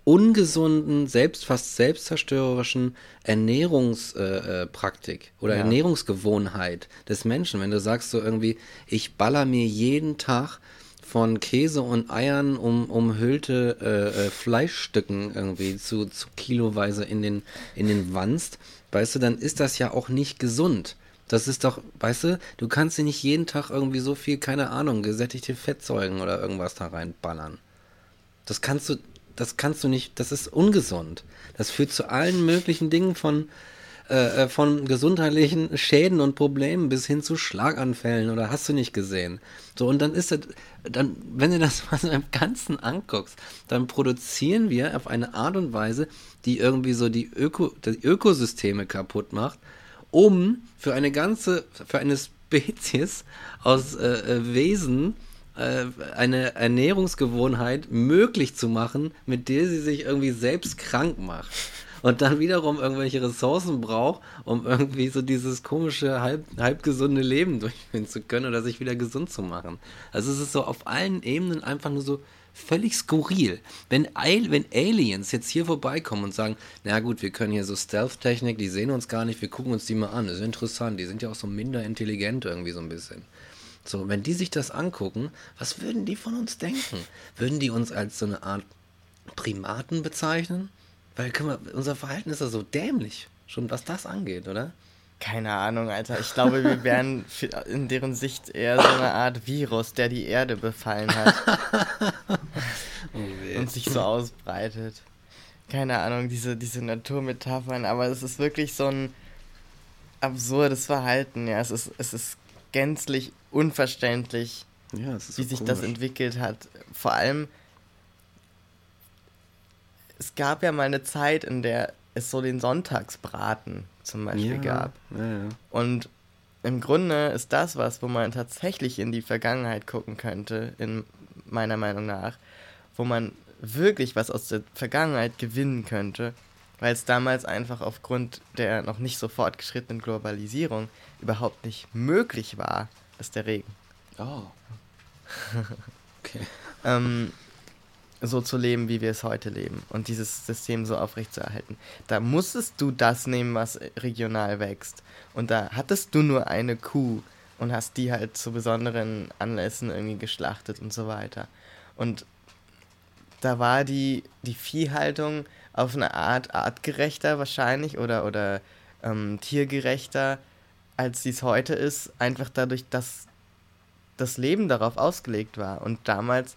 ungesunden, selbst fast selbstzerstörerischen Ernährungspraktik äh, äh, oder Ja. Ernährungsgewohnheit des Menschen. Wenn du sagst so irgendwie, ich baller mir jeden Tag von Käse und Eiern um, umhüllte äh, äh, Fleischstücken irgendwie zu, zu kiloweise in den, in den Wanst, weißt du, dann ist das ja auch nicht gesund. Das ist doch, weißt du, du kannst dir nicht jeden Tag irgendwie so viel, keine Ahnung, gesättigte Fettsäuren oder irgendwas da reinballern. Das kannst du, das kannst du nicht, das ist ungesund. Das führt zu allen möglichen Dingen von, äh, äh, von gesundheitlichen Schäden und Problemen bis hin zu Schlaganfällen oder hast du nicht gesehen. So, und dann ist das, dann, wenn du das mal so im Ganzen anguckst, dann produzieren wir auf eine Art und Weise, die irgendwie so die, Öko, die Ökosysteme kaputt macht, um für eine ganze, für eine Spezies aus äh, äh, Wesen eine Ernährungsgewohnheit möglich zu machen, mit der sie sich irgendwie selbst krank macht. Und dann wiederum irgendwelche Ressourcen braucht, um irgendwie so dieses komische, halb, halbgesunde Leben durchführen zu können oder sich wieder gesund zu machen. Also es ist so auf allen Ebenen einfach nur so völlig skurril. Wenn, wenn Aliens jetzt hier vorbeikommen und sagen, na gut, wir können hier so Stealth-Technik, die sehen uns gar nicht, wir gucken uns die mal an, das ist interessant, die sind ja auch so minder intelligent irgendwie so ein bisschen. So, wenn die sich das angucken, was würden die von uns denken? Würden die uns als so eine Art Primaten bezeichnen? Weil, guck mal, unser Verhalten ist ja so dämlich, schon was das angeht, oder? Keine Ahnung, Alter. Ich glaube, wir wären in deren Sicht eher so eine Art Virus, der die Erde befallen hat und sich so ausbreitet. Keine Ahnung, diese, diese Naturmetaphern, aber es ist wirklich so ein absurdes Verhalten, ja. Es ist, es ist gänzlich unverständlich, Ja, wie so sich das komisch. entwickelt hat. Vor allem, es gab ja mal eine Zeit, in der es so den Sonntagsbraten zum Beispiel ja, gab. Ja. Und im Grunde ist das was, wo man tatsächlich in die Vergangenheit gucken könnte, in meiner Meinung nach, wo man wirklich was aus der Vergangenheit gewinnen könnte, weil es damals einfach aufgrund der noch nicht so fortgeschrittenen Globalisierung überhaupt nicht möglich war, dass der Regen Oh. Okay. ähm, so zu leben, wie wir es heute leben und dieses System so aufrechtzuerhalten. Da musstest du das nehmen, was regional wächst. Und da hattest du nur eine Kuh und hast die halt zu besonderen Anlässen irgendwie geschlachtet und so weiter. Und da war die, die Viehhaltung auf eine Art artgerechter wahrscheinlich oder, oder ähm, tiergerechter, als sie es heute ist, einfach dadurch, dass das Leben darauf ausgelegt war. Und damals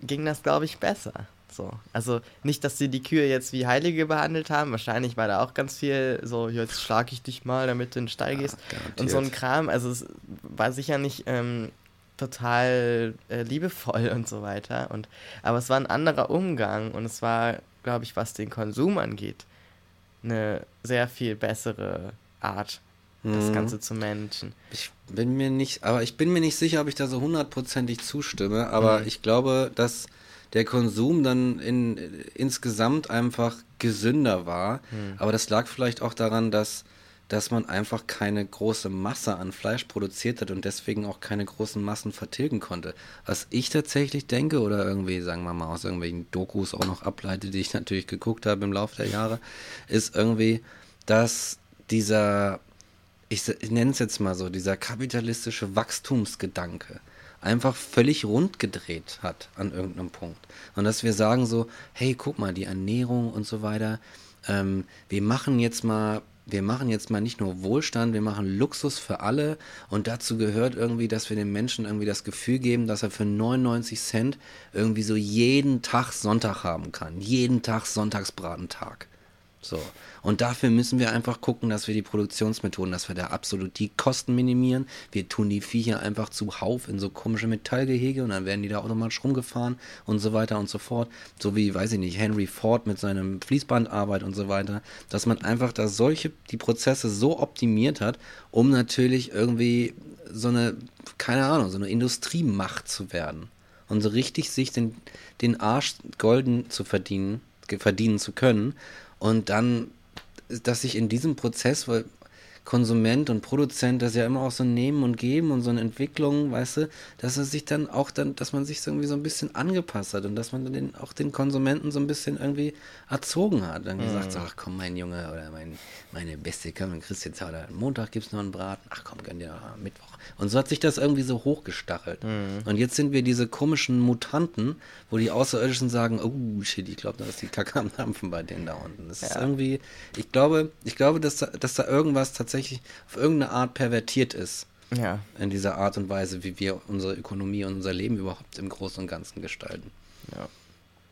ging das, glaube ich, besser. So. Also nicht, dass sie die Kühe jetzt wie Heilige behandelt haben. Wahrscheinlich war da auch ganz viel so, jetzt schlage ich dich mal, damit du in den Stall gehst. garantiert. Und so ein Kram. Also es war sicher nicht ähm, total äh, liebevoll und so weiter. Und, aber es war ein anderer Umgang und es war, glaube ich, was den Konsum angeht, eine sehr viel bessere Art, das Mhm. Ganze zu managen. Ich bin mir nicht, aber ich bin mir nicht sicher, ob ich da so hundertprozentig zustimme, aber Mhm. ich glaube, dass der Konsum dann in, insgesamt einfach gesünder war. Mhm. Aber das lag vielleicht auch daran, dass, dass man einfach keine große Masse an Fleisch produziert hat und deswegen auch keine großen Massen vertilgen konnte. Was ich tatsächlich denke oder irgendwie, sagen wir mal, aus irgendwelchen Dokus auch noch ableite, die ich natürlich geguckt habe im Laufe der Jahre, ist irgendwie, dass dieser ich, nenne es jetzt mal so, dieser kapitalistische Wachstumsgedanke einfach völlig rund gedreht hat an irgendeinem Punkt. Und dass wir sagen so, hey, guck mal, die Ernährung und so weiter, ähm, wir machen jetzt mal wir machen jetzt mal nicht nur Wohlstand, wir machen Luxus für alle und dazu gehört irgendwie, dass wir dem Menschen irgendwie das Gefühl geben, dass er für 99 Cent irgendwie so jeden Tag Sonntag haben kann. Jeden Tag Sonntagsbratentag. So. Und dafür müssen wir einfach gucken, dass wir die Produktionsmethoden, dass wir da absolut die Kosten minimieren. Wir tun die Viecher einfach zuhauf in so komische Metallgehege und dann werden die da automatisch rumgefahren und so weiter und so fort. So wie, weiß ich nicht, Henry Ford mit seinem Fließbandarbeit und so weiter. Dass man einfach da solche, die Prozesse so optimiert hat, um natürlich irgendwie so eine, keine Ahnung, so eine Industriemacht zu werden. Und so richtig sich den, den Arsch golden zu verdienen, verdienen zu können und dann, dass sich in diesem Prozess, weil Konsument und Produzent das ja immer auch so nehmen und geben und so eine Entwicklung, weißt du, dass er sich dann auch dann, dass man sich irgendwie so ein bisschen angepasst hat und dass man den, auch den Konsumenten so ein bisschen irgendwie erzogen hat. Dann gesagt, so, ach komm, mein Junge oder mein, meine Beste, komm, dann kriegst du jetzt heute, Montag gibt es noch einen Braten, ach komm, gönn dir noch Mittwoch. Und so hat sich das irgendwie so hochgestachelt. Mhm. Und jetzt sind wir diese komischen Mutanten, wo die Außerirdischen sagen, oh shit, ich glaube, da ist die Kacke am Dampfen bei denen da unten. Das ja. ist irgendwie, ich glaube, ich glaube, dass da, dass da irgendwas tatsächlich tatsächlich auf irgendeine Art pervertiert ist. Ja. In dieser Art und Weise, wie wir unsere Ökonomie und unser Leben überhaupt im Großen und Ganzen gestalten. Ja.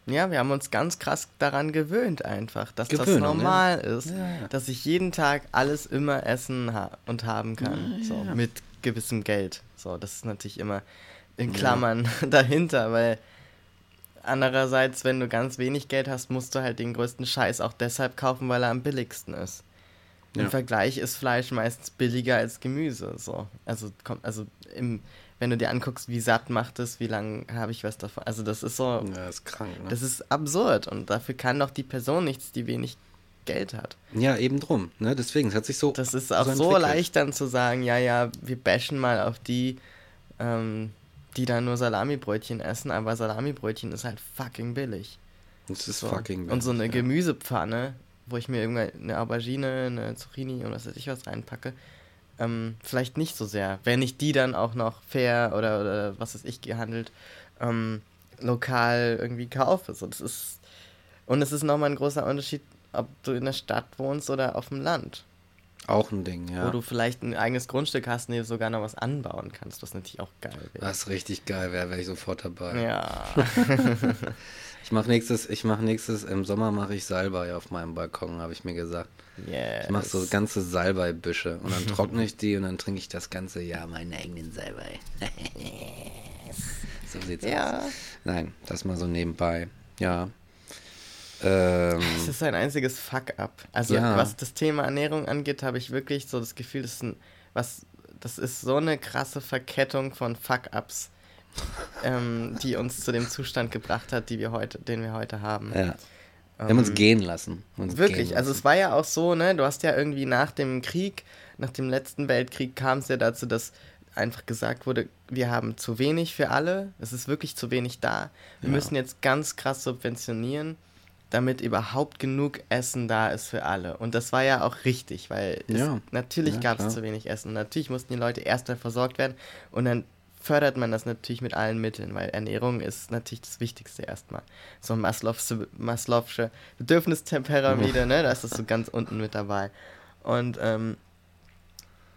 Ja, wir haben uns ganz krass daran gewöhnt einfach, dass Gewöhnung, das normal ja. ist, ja. dass ich jeden Tag alles immer essen ha und haben kann, ja, so mit gewissem Geld. So, das ist natürlich immer in Klammern dahinter, weil andererseits, wenn du ganz wenig Geld hast, musst du halt den größten Scheiß auch deshalb kaufen, weil er am billigsten ist. Im ja. Vergleich ist Fleisch meistens billiger als Gemüse. So. Also, kommt, also im, wenn du dir anguckst, wie satt macht es, wie lange habe ich was davon. Also das ist so. Ja, ist krank, ne? Das ist absurd und dafür kann doch die Person nichts, die wenig Geld hat. Ja, eben drum. Ne? Deswegen, es hat sich so. Das ist auch so, so leicht dann zu sagen, ja, ja, wir bashen mal auf die, ähm, die dann nur Salamibrötchen essen, aber Salamibrötchen ist halt fucking billig. Das ist so. fucking billig. Und so eine ja. Gemüsepfanne wo ich mir irgendeine Aubergine, eine Zucchini und was weiß ich was reinpacke, ähm, vielleicht nicht so sehr. Wenn ich die dann auch noch fair oder, oder was weiß ich gehandelt, ähm, lokal irgendwie kaufe. So, das ist, und es ist nochmal ein großer Unterschied, ob du in der Stadt wohnst oder auf dem Land. Auch ein Ding, ja. Wo du vielleicht ein eigenes Grundstück hast und dir sogar noch was anbauen kannst, was natürlich auch geil wäre. Was richtig geil wäre, wäre ich sofort dabei. Ja. Ich mache nächstes, ich mache nächstes, im Sommer mache ich Salbei auf meinem Balkon, habe ich mir gesagt. Yes. Ich mache so ganze Salbeibüsche und dann trockne ich die und dann trinke ich das ganze Jahr meinen eigenen Salbei. so sieht's ja. aus. Nein, das mal so nebenbei. Ja. Ähm, es ist ein einziges Fuck-up. Also ja. was das Thema Ernährung angeht, habe ich wirklich so das Gefühl, das ist, ein, was, das ist so eine krasse Verkettung von Fuck-ups ähm, die uns zu dem Zustand gebracht hat, die wir heute, den wir heute haben. Ja. Wir haben uns ähm, gehen lassen. Uns wirklich, gehen also es war ja auch so, ne, du hast ja irgendwie nach dem Krieg, nach dem letzten Weltkrieg kam es ja dazu, dass einfach gesagt wurde, wir haben zu wenig für alle, es ist wirklich zu wenig da. Wir ja. müssen jetzt ganz krass subventionieren, damit überhaupt genug Essen da ist für alle. Und das war ja auch richtig, weil es, ja. natürlich ja, gab es zu wenig Essen. Natürlich mussten die Leute erstmal versorgt werden und dann fördert man das natürlich mit allen Mitteln, weil Ernährung ist natürlich das Wichtigste erstmal. So Maslow'sche, Maslow'sche Bedürfnispyramide, ne, da ist das so ganz unten mit dabei. Und ähm,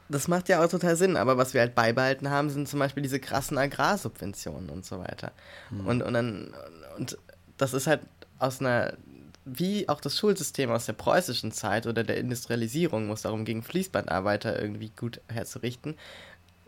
das macht ja auch total Sinn, aber was wir halt beibehalten haben, sind zum Beispiel diese krassen Agrarsubventionen und so weiter. Mhm. Und, und dann, und das ist halt aus einer, wie auch das Schulsystem aus der preußischen Zeit oder der Industrialisierung, muss darum gegen Fließbandarbeiter irgendwie gut herzurichten,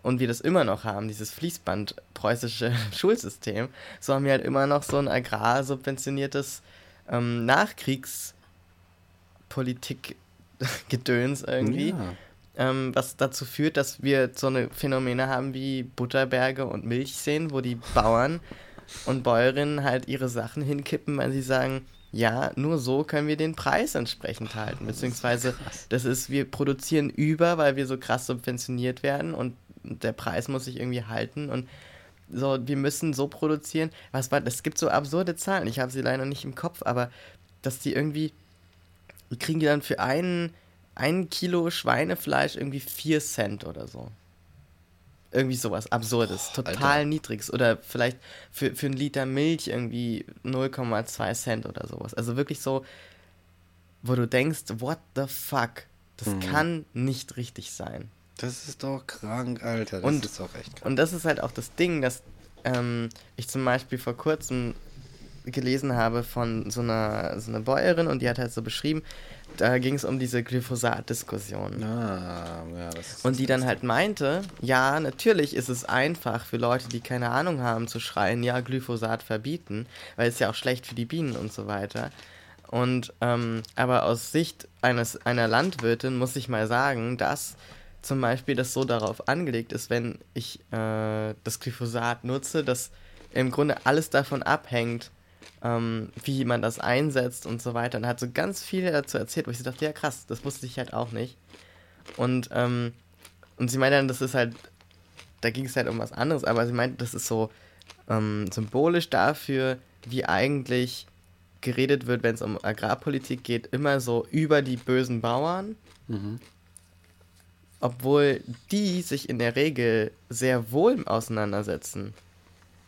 und wir das immer noch haben, dieses Fließband preußische Schulsystem, so haben wir halt immer noch so ein agrarsubventioniertes ähm, Nachkriegspolitik-Gedöns irgendwie. Ja. Ähm, was dazu führt, dass wir so eine Phänomene haben wie Butterberge und Milchseen, wo die Bauern und Bäuerinnen halt ihre Sachen hinkippen, weil sie sagen, ja, nur so können wir den Preis entsprechend halten. Beziehungsweise, das ist, wir produzieren über, weil wir so krass subventioniert werden und der Preis muss sich irgendwie halten und so, wir müssen so produzieren. Was war, es gibt so absurde Zahlen, ich habe sie leider nicht im Kopf, aber dass die irgendwie, kriegen die dann für einen ein Kilo Schweinefleisch irgendwie 4 Cent oder so. Irgendwie sowas Absurdes, Boah, total Alter. niedriges. Oder vielleicht für, für einen Liter Milch irgendwie 0,2 Cent oder sowas. Also wirklich so, wo du denkst, what the fuck? Das Mhm. kann nicht richtig sein. Das ist doch krank, Alter. Das Und- ist doch echt krank. Und das ist halt auch das Ding, dass ähm, ich zum Beispiel vor kurzem gelesen habe von so einer, so einer Bäuerin und die hat halt so beschrieben, da ging es um diese Glyphosat-Diskussion. Ah, ja, das ist Und die dann halt meinte, ja, natürlich ist es einfach für Leute, die keine Ahnung haben, zu schreien, ja, Glyphosat verbieten, weil es ja auch schlecht für die Bienen und so weiter. Und ähm, aber aus Sicht eines einer Landwirtin muss ich mal sagen, dass zum Beispiel das so darauf angelegt ist, wenn ich äh, das Glyphosat nutze, dass im Grunde alles davon abhängt, ähm, wie man das einsetzt und so weiter. Und hat so ganz viel dazu erzählt, wo ich so dachte, ja krass, das wusste ich halt auch nicht. Und, ähm, und sie meinte dann, das ist halt, da ging es halt um was anderes, aber sie meinte, das ist so ähm, symbolisch dafür, wie eigentlich geredet wird, wenn es um Agrarpolitik geht, immer so über die bösen Bauern, Mhm. Obwohl die sich in der Regel sehr wohl auseinandersetzen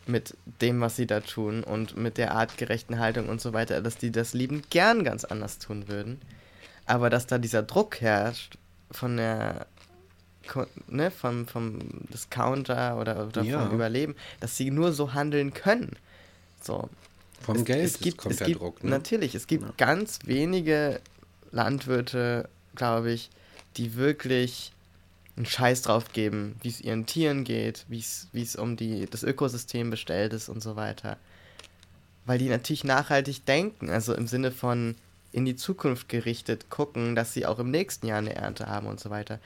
mit dem, was sie da tun und mit der artgerechten Haltung und so weiter, dass die das liebend gern ganz anders tun würden. Aber dass da dieser Druck herrscht von der ne, vom, vom Discounter oder, oder Ja. vom Überleben, dass sie nur so handeln können. So. Vom es, Geld es gibt, kommt es der gibt, Druck, ne? Natürlich, es gibt Ja. ganz wenige Landwirte, glaube ich, die wirklich einen Scheiß drauf geben, wie es ihren Tieren geht, wie es um die, das Ökosystem bestellt ist und so weiter. Weil die natürlich nachhaltig denken, also im Sinne von in die Zukunft gerichtet gucken, dass sie auch im nächsten Jahr eine Ernte haben und so weiter.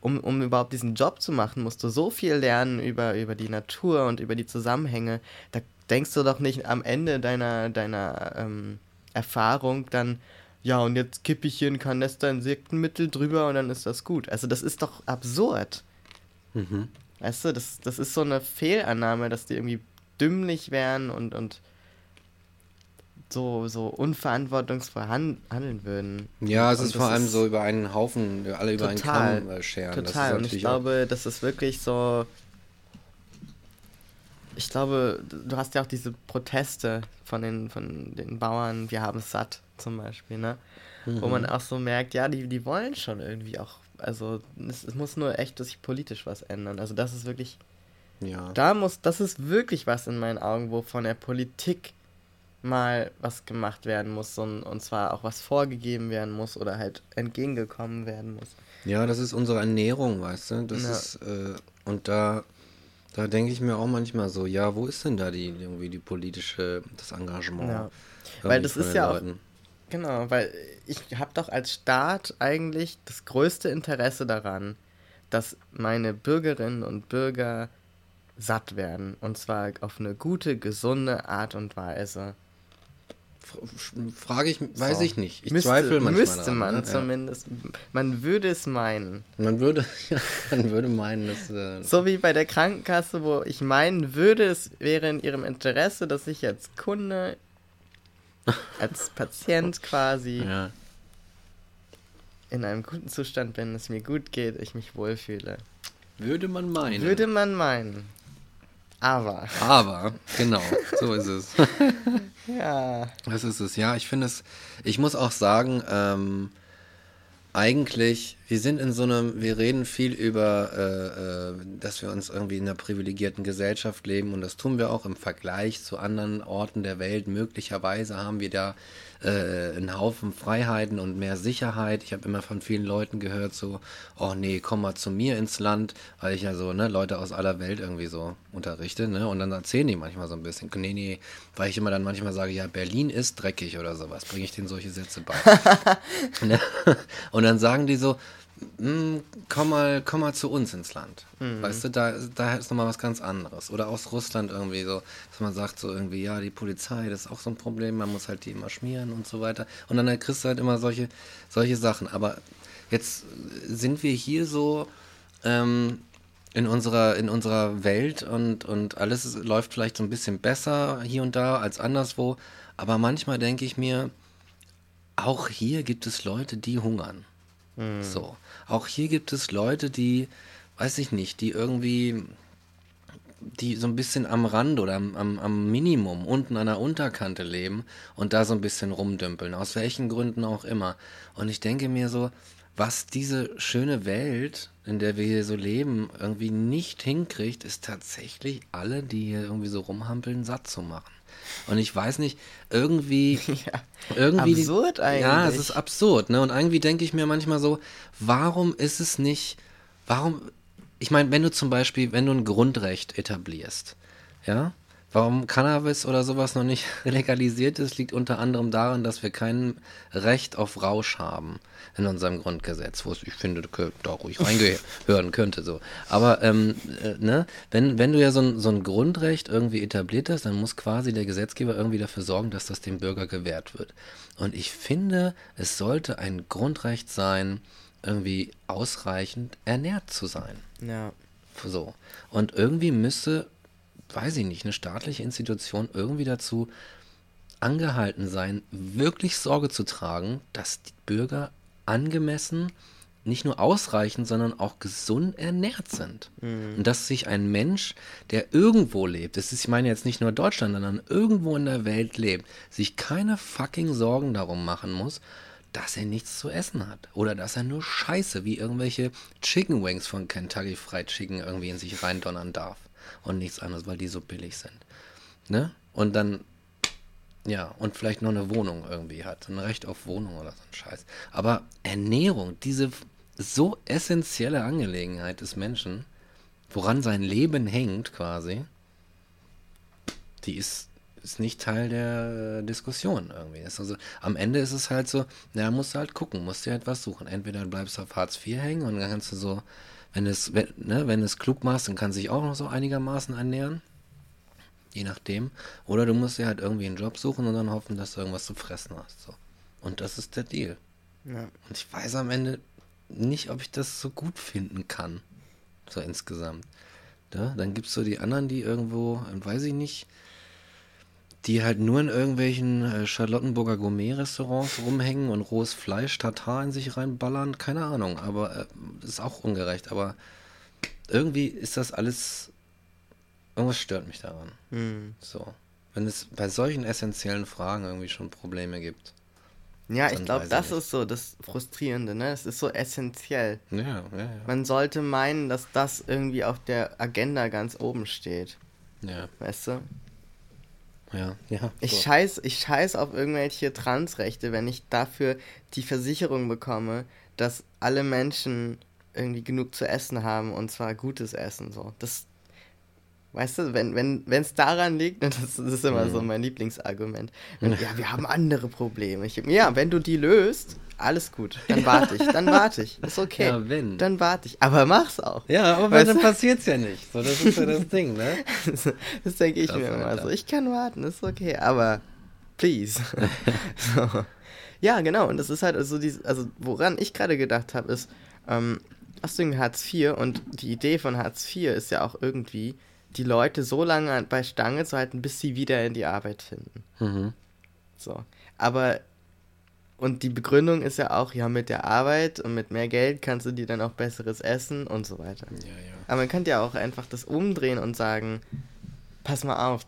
Um, um überhaupt diesen Job zu machen, musst du so viel lernen über, über die Natur und über die Zusammenhänge. Da denkst du doch nicht am Ende deiner, deiner ähm, Erfahrung dann, ja, und jetzt kippe ich hier ein Kanister Insektenmittel drüber und dann ist das gut. Also das ist doch absurd. Mhm. Weißt du, das, das ist so eine Fehlannahme, dass die irgendwie dümmlich wären und, und so, so unverantwortungsvoll han handeln würden. Ja, es Und ist vor allem ist so über einen Haufen, alle über Total, einen Kamm äh, scheren. Total. Und ich glaube, das ist wirklich so. Ich glaube, du hast ja auch diese Proteste von den, von den Bauern, wir haben es satt zum Beispiel, ne? Wo Mhm. man auch so merkt, ja, die, die wollen schon irgendwie auch. Also es, es muss nur echt sich politisch was ändern. Also das ist wirklich. ja. Da muss, das ist wirklich was in meinen Augen, wo von der Politik mal was gemacht werden muss und, und zwar auch was vorgegeben werden muss oder halt entgegengekommen werden muss. Ja, das ist unsere Ernährung, weißt du? Das Ja. ist, äh, und da, da denke ich mir auch manchmal so, ja, wo ist denn da die, irgendwie die politische, das Engagement? Ja. Weil das ist ja auch- Leuten? Genau, weil ich habe doch als Staat eigentlich das größte Interesse daran, dass meine Bürgerinnen und Bürger satt werden. Und zwar auf eine gute, gesunde Art und Weise. Frage ich, weiß So. ich nicht. Ich müsste, zweifle manchmal Müsste daran, man ne? Ja. zumindest. Man würde es meinen. Man würde, ja, man würde meinen, dass, äh, So wie bei der Krankenkasse, wo ich meinen würde, es wäre in ihrem Interesse, dass ich als Kunde, als Patient quasi ja. in einem guten Zustand bin, es mir gut geht, ich mich wohlfühle. Würde man meinen. Würde man meinen. Aber, Aber, genau, so ist es. ja. Das ist es, ja. Ich finde es, ich muss auch sagen, ähm, eigentlich, wir sind in so einem, wir reden viel über, äh, äh, dass wir uns irgendwie in einer privilegierten Gesellschaft leben und das tun wir auch im Vergleich zu anderen Orten der Welt. Möglicherweise haben wir da äh, einen Haufen Freiheiten und mehr Sicherheit. Ich habe immer von vielen Leuten gehört, so, oh nee, komm mal zu mir ins Land, weil ich ja so, ne, Leute aus aller Welt irgendwie so unterrichte, ne, und dann erzählen die manchmal so ein bisschen, nee, nee, weil ich immer dann manchmal sage, ja, Berlin ist dreckig oder sowas, bringe ich denen solche Sätze bei. ne? Und dann sagen die so, "Mm, komm mal, komm mal zu uns ins Land. Weißt du, da, da ist nochmal was ganz anderes. Oder aus Russland irgendwie so, dass man sagt so irgendwie, ja, die Polizei, das ist auch so ein Problem, man muss halt die immer schmieren und so weiter. Und dann kriegst du halt immer solche, solche Sachen. Aber jetzt sind wir hier so ähm, in unserer, in unserer Welt und, und alles läuft vielleicht so ein bisschen besser hier und da als anderswo. Aber manchmal denke ich mir, auch hier gibt es Leute, die hungern. So. Auch hier gibt es Leute, die, weiß ich nicht, die irgendwie, die so ein bisschen am Rand oder am, am, am Minimum, unten an der Unterkante leben und da so ein bisschen rumdümpeln, aus welchen Gründen auch immer. Und ich denke mir so, was diese schöne Welt, in der wir hier so leben, irgendwie nicht hinkriegt, ist tatsächlich alle, die hier irgendwie so rumhampeln, satt zu machen. Und ich weiß nicht, irgendwie, Ja. irgendwie Absurd eigentlich. Ja, es ist absurd, ne? Und irgendwie denke ich mir manchmal so, warum ist es nicht, warum, ich meine, wenn du zum Beispiel, wenn du ein Grundrecht etablierst, ja, warum Cannabis oder sowas noch nicht legalisiert ist, liegt unter anderem daran, dass wir kein Recht auf Rausch haben in unserem Grundgesetz, wo es, ich finde, da ruhig reingehören könnte, so. Aber, ähm, äh, ne, wenn, wenn du ja so ein, so ein Grundrecht irgendwie etabliert hast, dann muss quasi der Gesetzgeber irgendwie dafür sorgen, dass das dem Bürger gewährt wird. Und ich finde, es sollte ein Grundrecht sein, irgendwie ausreichend ernährt zu sein. Ja. So. Und irgendwie müsste, weiß ich nicht, eine staatliche Institution irgendwie dazu angehalten sein, wirklich Sorge zu tragen, dass die Bürger angemessen, nicht nur ausreichend, sondern auch gesund ernährt sind. Und dass sich ein Mensch, der irgendwo lebt, das ist, ich meine jetzt nicht nur Deutschland, sondern irgendwo in der Welt lebt, sich keine fucking Sorgen darum machen muss, dass er nichts zu essen hat. Oder dass er nur Scheiße wie irgendwelche Chicken Wings von Kentucky Fried Chicken irgendwie in sich reindonnern darf. Und nichts anderes, weil die so billig sind. Ne? Und dann, ja, und vielleicht noch eine Wohnung irgendwie hat. Ein Recht auf Wohnung oder so ein Scheiß. Aber Ernährung, diese so essentielle Angelegenheit des Menschen, woran sein Leben hängt quasi, die ist, ist nicht Teil der Diskussion irgendwie. Ist also, am Ende ist es halt so, na, musst du halt gucken, musst dir halt was suchen. Entweder du bleibst auf Hartz IV hängen und dann kannst du so, wenn es, wenn, ne, wenn es klug machst, dann kannst du dich auch noch so einigermaßen ernähren. Je nachdem. Oder du musst dir halt irgendwie einen Job suchen und dann hoffen, dass du irgendwas zu fressen hast. So. Und das ist der Deal. ja. Und ich weiß am Ende nicht, ob ich das so gut finden kann. So insgesamt. Ja, dann gibt es so die anderen, die irgendwo, weiß ich nicht, die halt nur in irgendwelchen äh, Charlottenburger Gourmet-Restaurants rumhängen und rohes Fleisch, Tatar in sich reinballern. Keine Ahnung, aber äh, ist auch ungerecht. Aber irgendwie ist das alles. Irgendwas stört mich daran. Hm. So. Wenn es bei solchen essentiellen Fragen irgendwie schon Probleme gibt. Ja, ich glaube, das nicht. ist so das Frustrierende, ne? Es ist so essentiell. Ja, ja, ja. Man sollte meinen, dass das irgendwie auf der Agenda ganz oben steht. Ja, Weißt du? Ja, ja. Ich so. scheiß, ich scheiß auf irgendwelche Transrechte, wenn ich dafür die Versicherung bekomme, dass alle Menschen irgendwie genug zu essen haben und zwar gutes Essen so. Das weißt du, wenn wenn wenn es daran liegt, das, das ist immer so mein Lieblingsargument. Wenn, ja, wir haben andere Probleme. Ich, ja, wenn du die löst, alles gut, dann warte ich, dann warte ich, ist okay. Ja, wenn. Dann warte ich, aber mach's auch. Ja, aber Weißt dann passiert's ja nicht. So, das ist ja das Ding, ne? das denke ich Das mir immer so. Ich kann warten, ist okay, aber please. so. Ja, genau. Und das ist halt also dies, also woran ich gerade gedacht habe, ist, ähm, hast du Hartz IV und die Idee von Hartz IV ist ja auch irgendwie, die Leute so lange an- bei Stange zu halten, bis sie wieder in die Arbeit finden. Mhm. So. Aber und die Begründung ist ja auch, ja, mit der Arbeit und mit mehr Geld kannst du dir dann auch besseres essen und so weiter. Ja, ja. Aber man könnte ja auch einfach das umdrehen und sagen, pass mal auf,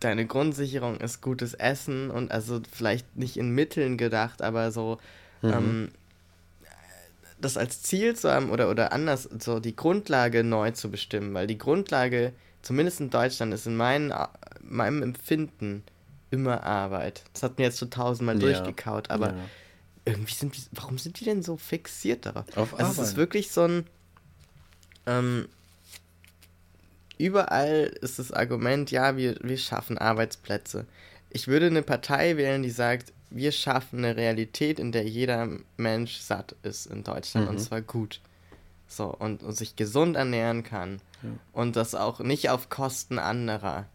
deine Grundsicherung ist gutes Essen und also vielleicht nicht in Mitteln gedacht, aber so ähm, das als Ziel zu haben oder, oder anders, so die Grundlage neu zu bestimmen, weil die Grundlage, zumindest in Deutschland, ist in meinen, meinem Empfinden immer Arbeit. Das hat mir jetzt schon tausendmal Ja. durchgekaut, aber Ja. irgendwie sind wir, warum sind wir denn so fixiert darauf? Auf also es Arbeit. ist wirklich so ein, ähm, überall ist das Argument, ja, wir, wir schaffen Arbeitsplätze. Ich würde eine Partei wählen, die sagt, wir schaffen eine Realität, in der jeder Mensch satt ist in Deutschland und Mhm. zwar gut. So, und, und sich gesund ernähren kann. Und das auch nicht auf Kosten anderer.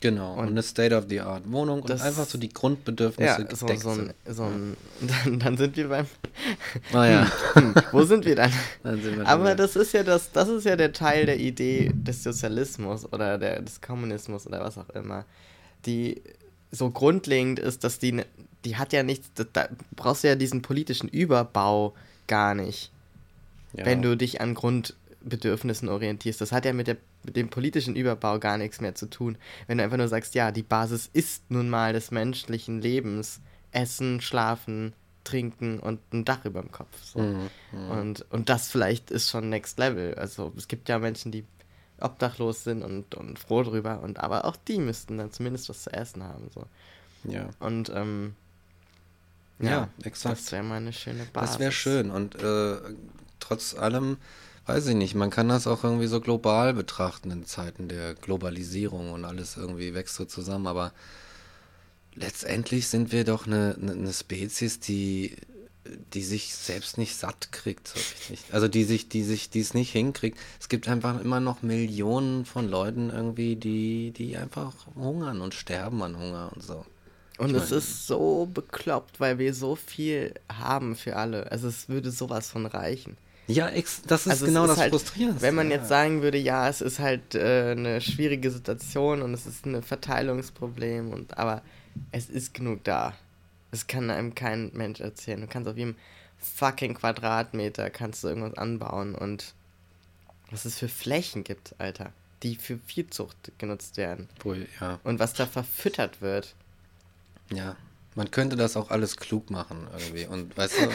Genau. Und, Und eine State-of-the-Art-Wohnung und einfach so die Grundbedürfnisse Ja, so, gedeckt so ein, sind. so ein dann, dann sind wir beim. Ah ja. Hm, wo sind wir dann? Dann sind wir Aber dabei. das ist ja das, das ist ja der Teil der Idee des Sozialismus oder der, des Kommunismus oder was auch immer, die so grundlegend ist, dass die, ne- die hat ja nichts, da, brauchst du ja diesen politischen Überbau gar nicht, Ja. wenn du dich an Grundbedürfnissen orientierst. Das hat ja mit, der, mit dem politischen Überbau gar nichts mehr zu tun. Wenn du einfach nur sagst, ja, die Basis ist nun mal des menschlichen Lebens. Essen, schlafen, trinken und ein Dach über dem Kopf. So. Mhm. Und, und das vielleicht ist schon Next Level. Also es gibt ja Menschen, die obdachlos sind und, und froh drüber. Und aber auch die müssten dann zumindest was zu essen haben. So. Ja. Und ähm, Ja, ja, exakt. das wäre mal eine schöne Basis. Das wäre schön. Und äh, trotz allem, weiß ich nicht, man kann das auch irgendwie so global betrachten in Zeiten der Globalisierung und alles irgendwie wächst so zusammen. Aber letztendlich sind wir doch eine, eine, eine Spezies, die, die sich selbst nicht satt kriegt, so richtig. Also die sich, die sich, die es nicht hinkriegt. Es gibt einfach immer noch Millionen von Leuten irgendwie, die, die einfach hungern und sterben an Hunger und so. Und Ich es mein- ist so bekloppt, weil wir so viel haben für alle. Also es würde sowas von reichen. Ja, das ist Also genau ist das halt, Frustrierendste. Wenn man ja. jetzt sagen würde, ja, es ist halt äh, eine schwierige Situation und es ist ein Verteilungsproblem und aber es ist genug da. Es kann einem kein Mensch erzählen. Du kannst auf jedem fucking Quadratmeter kannst du irgendwas anbauen und was es für Flächen gibt, Alter, die für Viehzucht genutzt werden Wohl, ja. und was da verfüttert wird. Ja, man könnte das auch alles klug machen irgendwie. Und weißt du,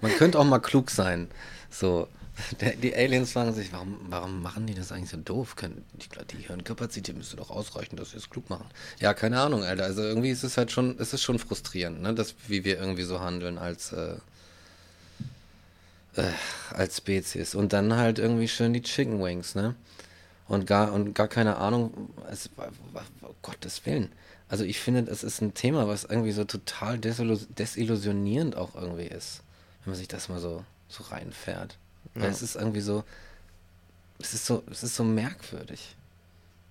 man könnte auch mal klug sein. So, die Aliens fragen sich, warum, warum machen die das eigentlich so doof? Die, Hirnkapazität müsste doch ausreichen, dass sie es klug machen. Ja, keine Ahnung, Alter. Also irgendwie ist es halt schon, es schon frustrierend, ne, dass, wie wir irgendwie so handeln als, äh, äh, als Spezies. Und dann halt irgendwie schön die Chicken Wings, ne? Und gar, und gar keine Ahnung, es, Gottes Willen. Also ich finde, das ist ein Thema, was irgendwie so total desillu- desillusionierend auch irgendwie ist, wenn man sich das mal so, so reinfährt. Ja. es ist irgendwie so, es ist so, es ist so merkwürdig.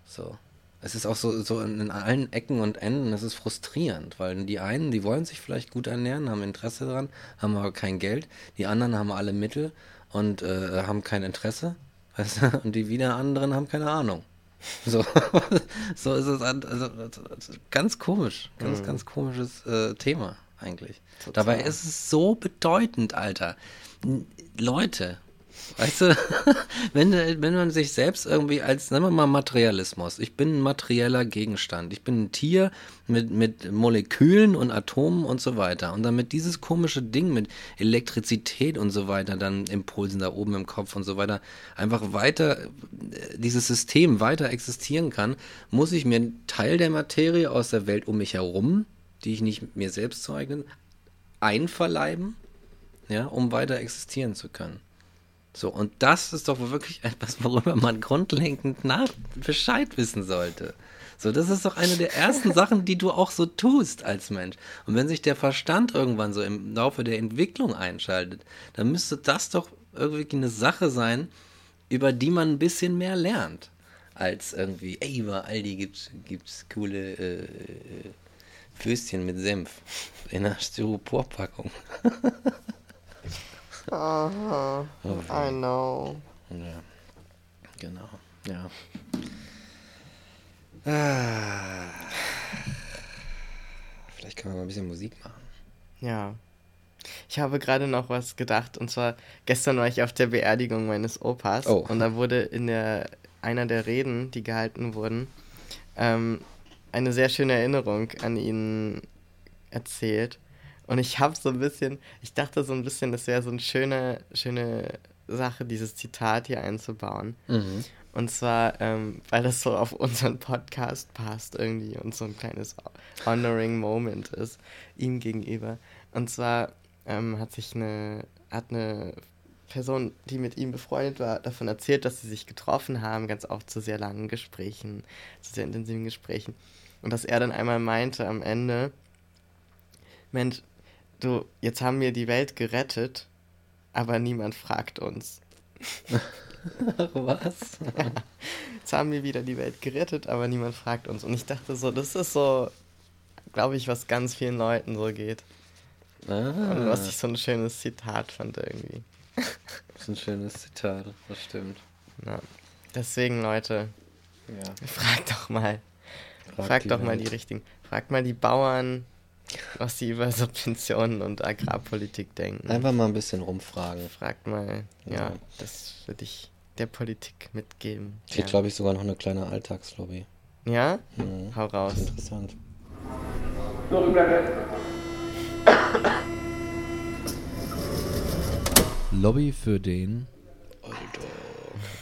So. Es ist auch so, so in, allen Ecken und Enden, es ist frustrierend, weil die einen, die wollen sich vielleicht gut ernähren, haben Interesse daran, haben aber kein Geld, die anderen haben alle Mittel und äh, haben kein Interesse, weißt du? und die wieder anderen haben keine Ahnung. So, so ist es also, also, ganz komisch, ganz, ganz komisches äh, Thema eigentlich. Total. Dabei ist es so bedeutend, Alter. Leute, weißt du, wenn, wenn man sich selbst irgendwie als, nennen wir mal Materialismus, ich bin ein materieller Gegenstand, ich bin ein Tier mit, mit Molekülen und Atomen und so weiter. Und damit dieses komische Ding mit Elektrizität und so weiter, dann Impulsen da oben im Kopf und so weiter, einfach weiter, äh, dieses System weiter existieren kann, muss ich mir einen Teil der Materie aus der Welt um mich herum, die ich nicht mir selbst zu eignen, einverleiben, ja, um weiter existieren zu können. So, und das ist doch wirklich etwas, worüber man grundlegend nach Bescheid wissen sollte. So, das ist doch eine der ersten Sachen, die du auch so tust als Mensch. Und wenn sich der Verstand irgendwann so im Laufe der Entwicklung einschaltet, dann müsste das doch irgendwie eine Sache sein, über die man ein bisschen mehr lernt. Als irgendwie, ey, bei Aldi gibt's, gibt's coole äh, äh, Würstchen mit Senf in einer Styroporpackung. Oh, I know. Ja, genau, ja. Ah. Vielleicht können wir mal ein bisschen Musik machen. Ja. Ich habe gerade noch was gedacht und zwar gestern war ich auf der Beerdigung meines Opas Oh. und da wurde in der einer der Reden, die gehalten wurden, ähm, eine sehr schöne Erinnerung an ihn erzählt und ich habe so ein bisschen, ich dachte so ein bisschen, das wäre so eine schöne schöne Sache, dieses Zitat hier einzubauen. Mhm. Und zwar, ähm, weil das so auf unseren Podcast passt irgendwie und so ein kleines honoring Moment ist ihm gegenüber. Und zwar ähm, hat sich eine, hat eine Person, die mit ihm befreundet war, davon erzählt, dass sie sich getroffen haben, ganz oft zu sehr langen Gesprächen, zu sehr intensiven Gesprächen. Und dass er dann einmal meinte am Ende, Mensch, du, jetzt haben wir die Welt gerettet, aber niemand fragt uns. Ach, was? Jetzt haben wir wieder die Welt gerettet, aber niemand fragt uns. Und ich dachte so, das ist so, glaube ich, was ganz vielen Leuten so geht. Und Ah, was ich so ein schönes Zitat fand irgendwie. das ist ein schönes Zitat, das stimmt. Ja. Deswegen, Leute, Ja. fragt doch mal. Frag Fragt die doch mal die richtigen. Fragt mal die Bauern, was sie über Subventionen und Agrarpolitik denken. Einfach mal ein bisschen rumfragen. Fragt mal, ja, Ja. das würde ich der Politik mitgeben. Steht, ja. glaube ich, sogar noch eine kleine Alltagslobby. ja? Mhm. Hau raus. Interessant. Lobby für den. Alter.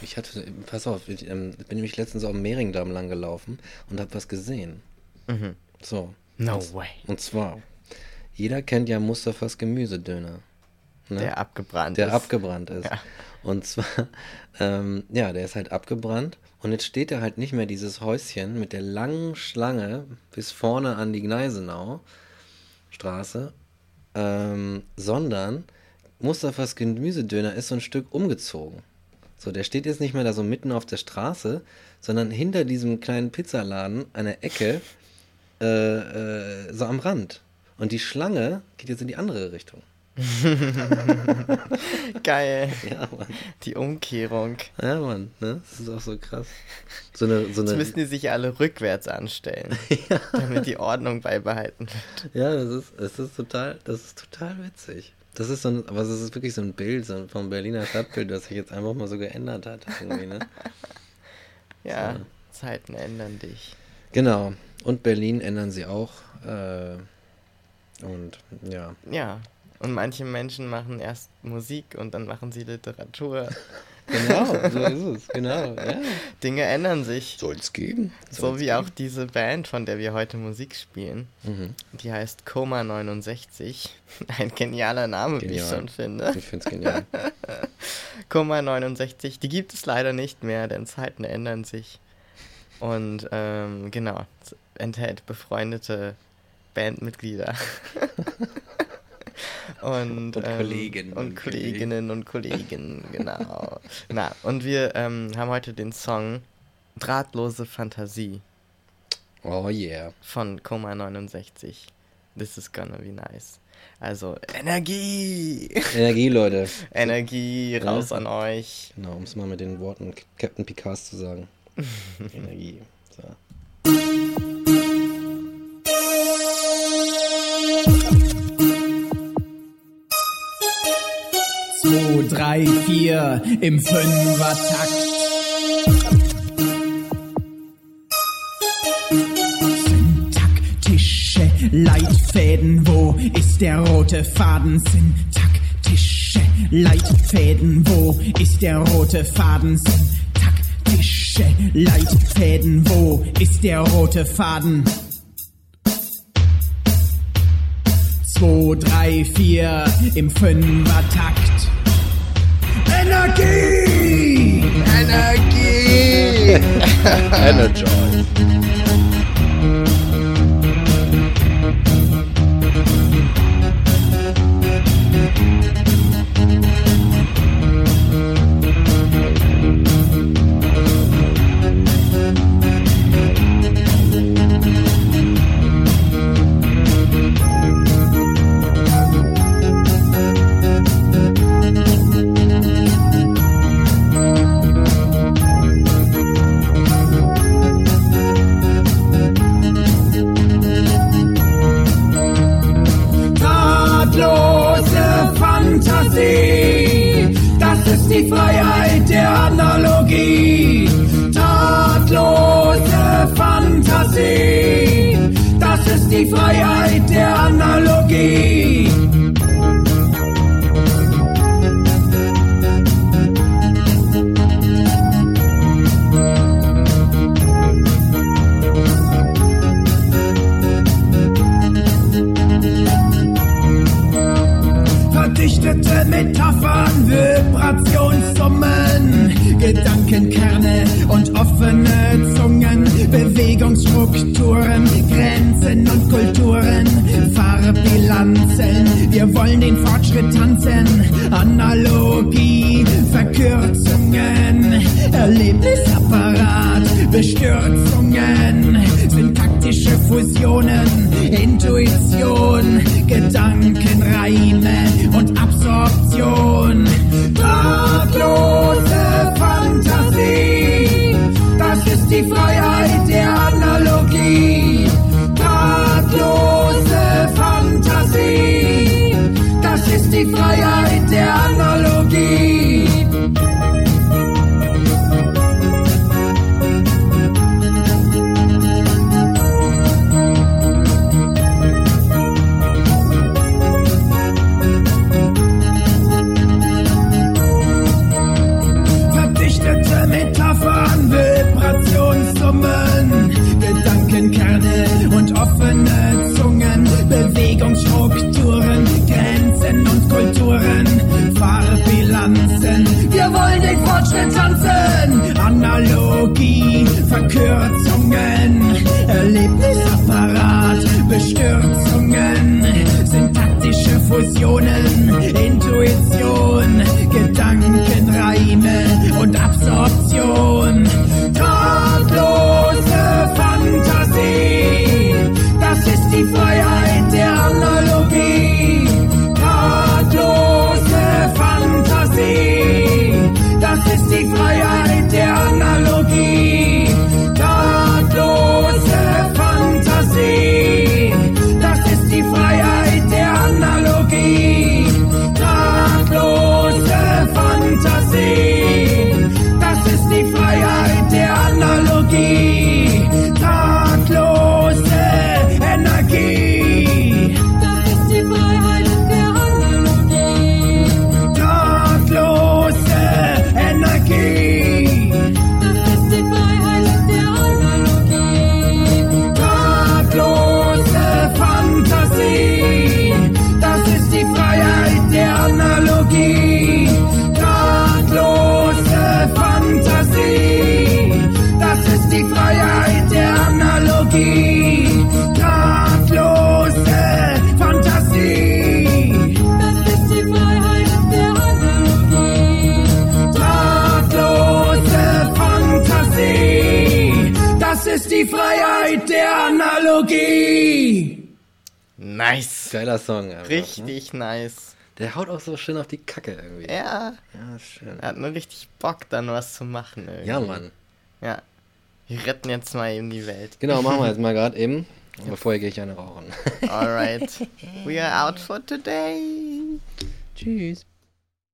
Ich hatte, pass auf, ich ähm, bin nämlich letztens auf dem Mehringdamm lang gelaufen und habe was gesehen. Mhm. So. No und, way. Und zwar, jeder kennt ja Mustafas Gemüsedöner. Ne? Der abgebrannt der ist. abgebrannt ist. Ja. Und zwar, ähm, ja, der ist halt abgebrannt und jetzt steht da halt nicht mehr dieses Häuschen mit der langen Schlange bis vorne an die Gneisenau Straße, ähm, sondern Mustafas Gemüsedöner ist so ein Stück umgezogen. So, der steht jetzt nicht mehr da so mitten auf der Straße, sondern hinter diesem kleinen Pizzaladen an der Ecke, äh, äh, so am Rand. Und die Schlange geht jetzt in die andere Richtung. Geil. Ja, Mann. Die Umkehrung. Ja, Mann, ne? Das ist auch so krass. So eine, so Jetzt eine. müssen die sich alle rückwärts anstellen, damit die Ordnung beibehalten wird. Ja, das ist, das ist total, das ist total witzig. Das ist so ein, aber es ist wirklich so ein Bild so ein- vom Berliner Stadtbild, das sich jetzt einfach mal so geändert hat. Irgendwie, ne? Ja, So. Zeiten ändern dich. Genau. Und Berlin ändern sie auch. Äh, und ja. Ja. Und manche Menschen machen erst Musik und dann machen sie Literatur. Genau, so ist es. Genau, ja. Dinge ändern sich. Soll es geben? So wie auch diese Band, von der wir heute Musik spielen. Mhm. Die heißt Koma 69. Ein genialer Name, wie ich Genial. schon finde. Ich finde es genial. Koma 69. Die gibt es leider nicht mehr, denn Zeiten ändern sich. Und ähm, genau, enthält befreundete Bandmitglieder. und, Und ähm, Kolleginnen und und Kolleginnen und Kollegen, genau. Na, und wir ähm, haben heute den Song Drahtlose Fantasie Oh yeah. von Koma 69. This is gonna be nice. Also Energie! Energie, Leute. Energie Ja. raus an euch. Genau, um es mal mit den Worten Captain Picards zu sagen. Energie. So. Zwei, drei, vier im Fünfertakt. Syntaktische Leitfäden, wo ist der rote Faden? Syntaktische Leitfäden, wo ist der rote Faden? Syntaktische Leitfäden, wo ist der rote Faden? Zwei, drei, vier im Fünfertakt. Energie! Energie! Energize. Wollen den Fortschritt tanzen, Analogie, Verkürzungen, Erlebnisapparat, Bestürzungen, syntaktische Fusionen, Intuition, Gedankenreime und Absorption. Drahtlose Fantasie, das ist die Freiheit Analogie. Nice. Geiler Song. Einfach, Ne? Richtig nice. Der haut auch so schön auf die Kacke irgendwie. Ja, Ja, ist schön. er hat nur richtig Bock, dann was zu machen. Irgendwie. Ja, Mann. Ja. Wir retten jetzt mal eben die Welt. Genau, machen wir jetzt mal gerade eben. Aber vorher gehe ich eine rauchen. Alright. We are out for today. Tschüss.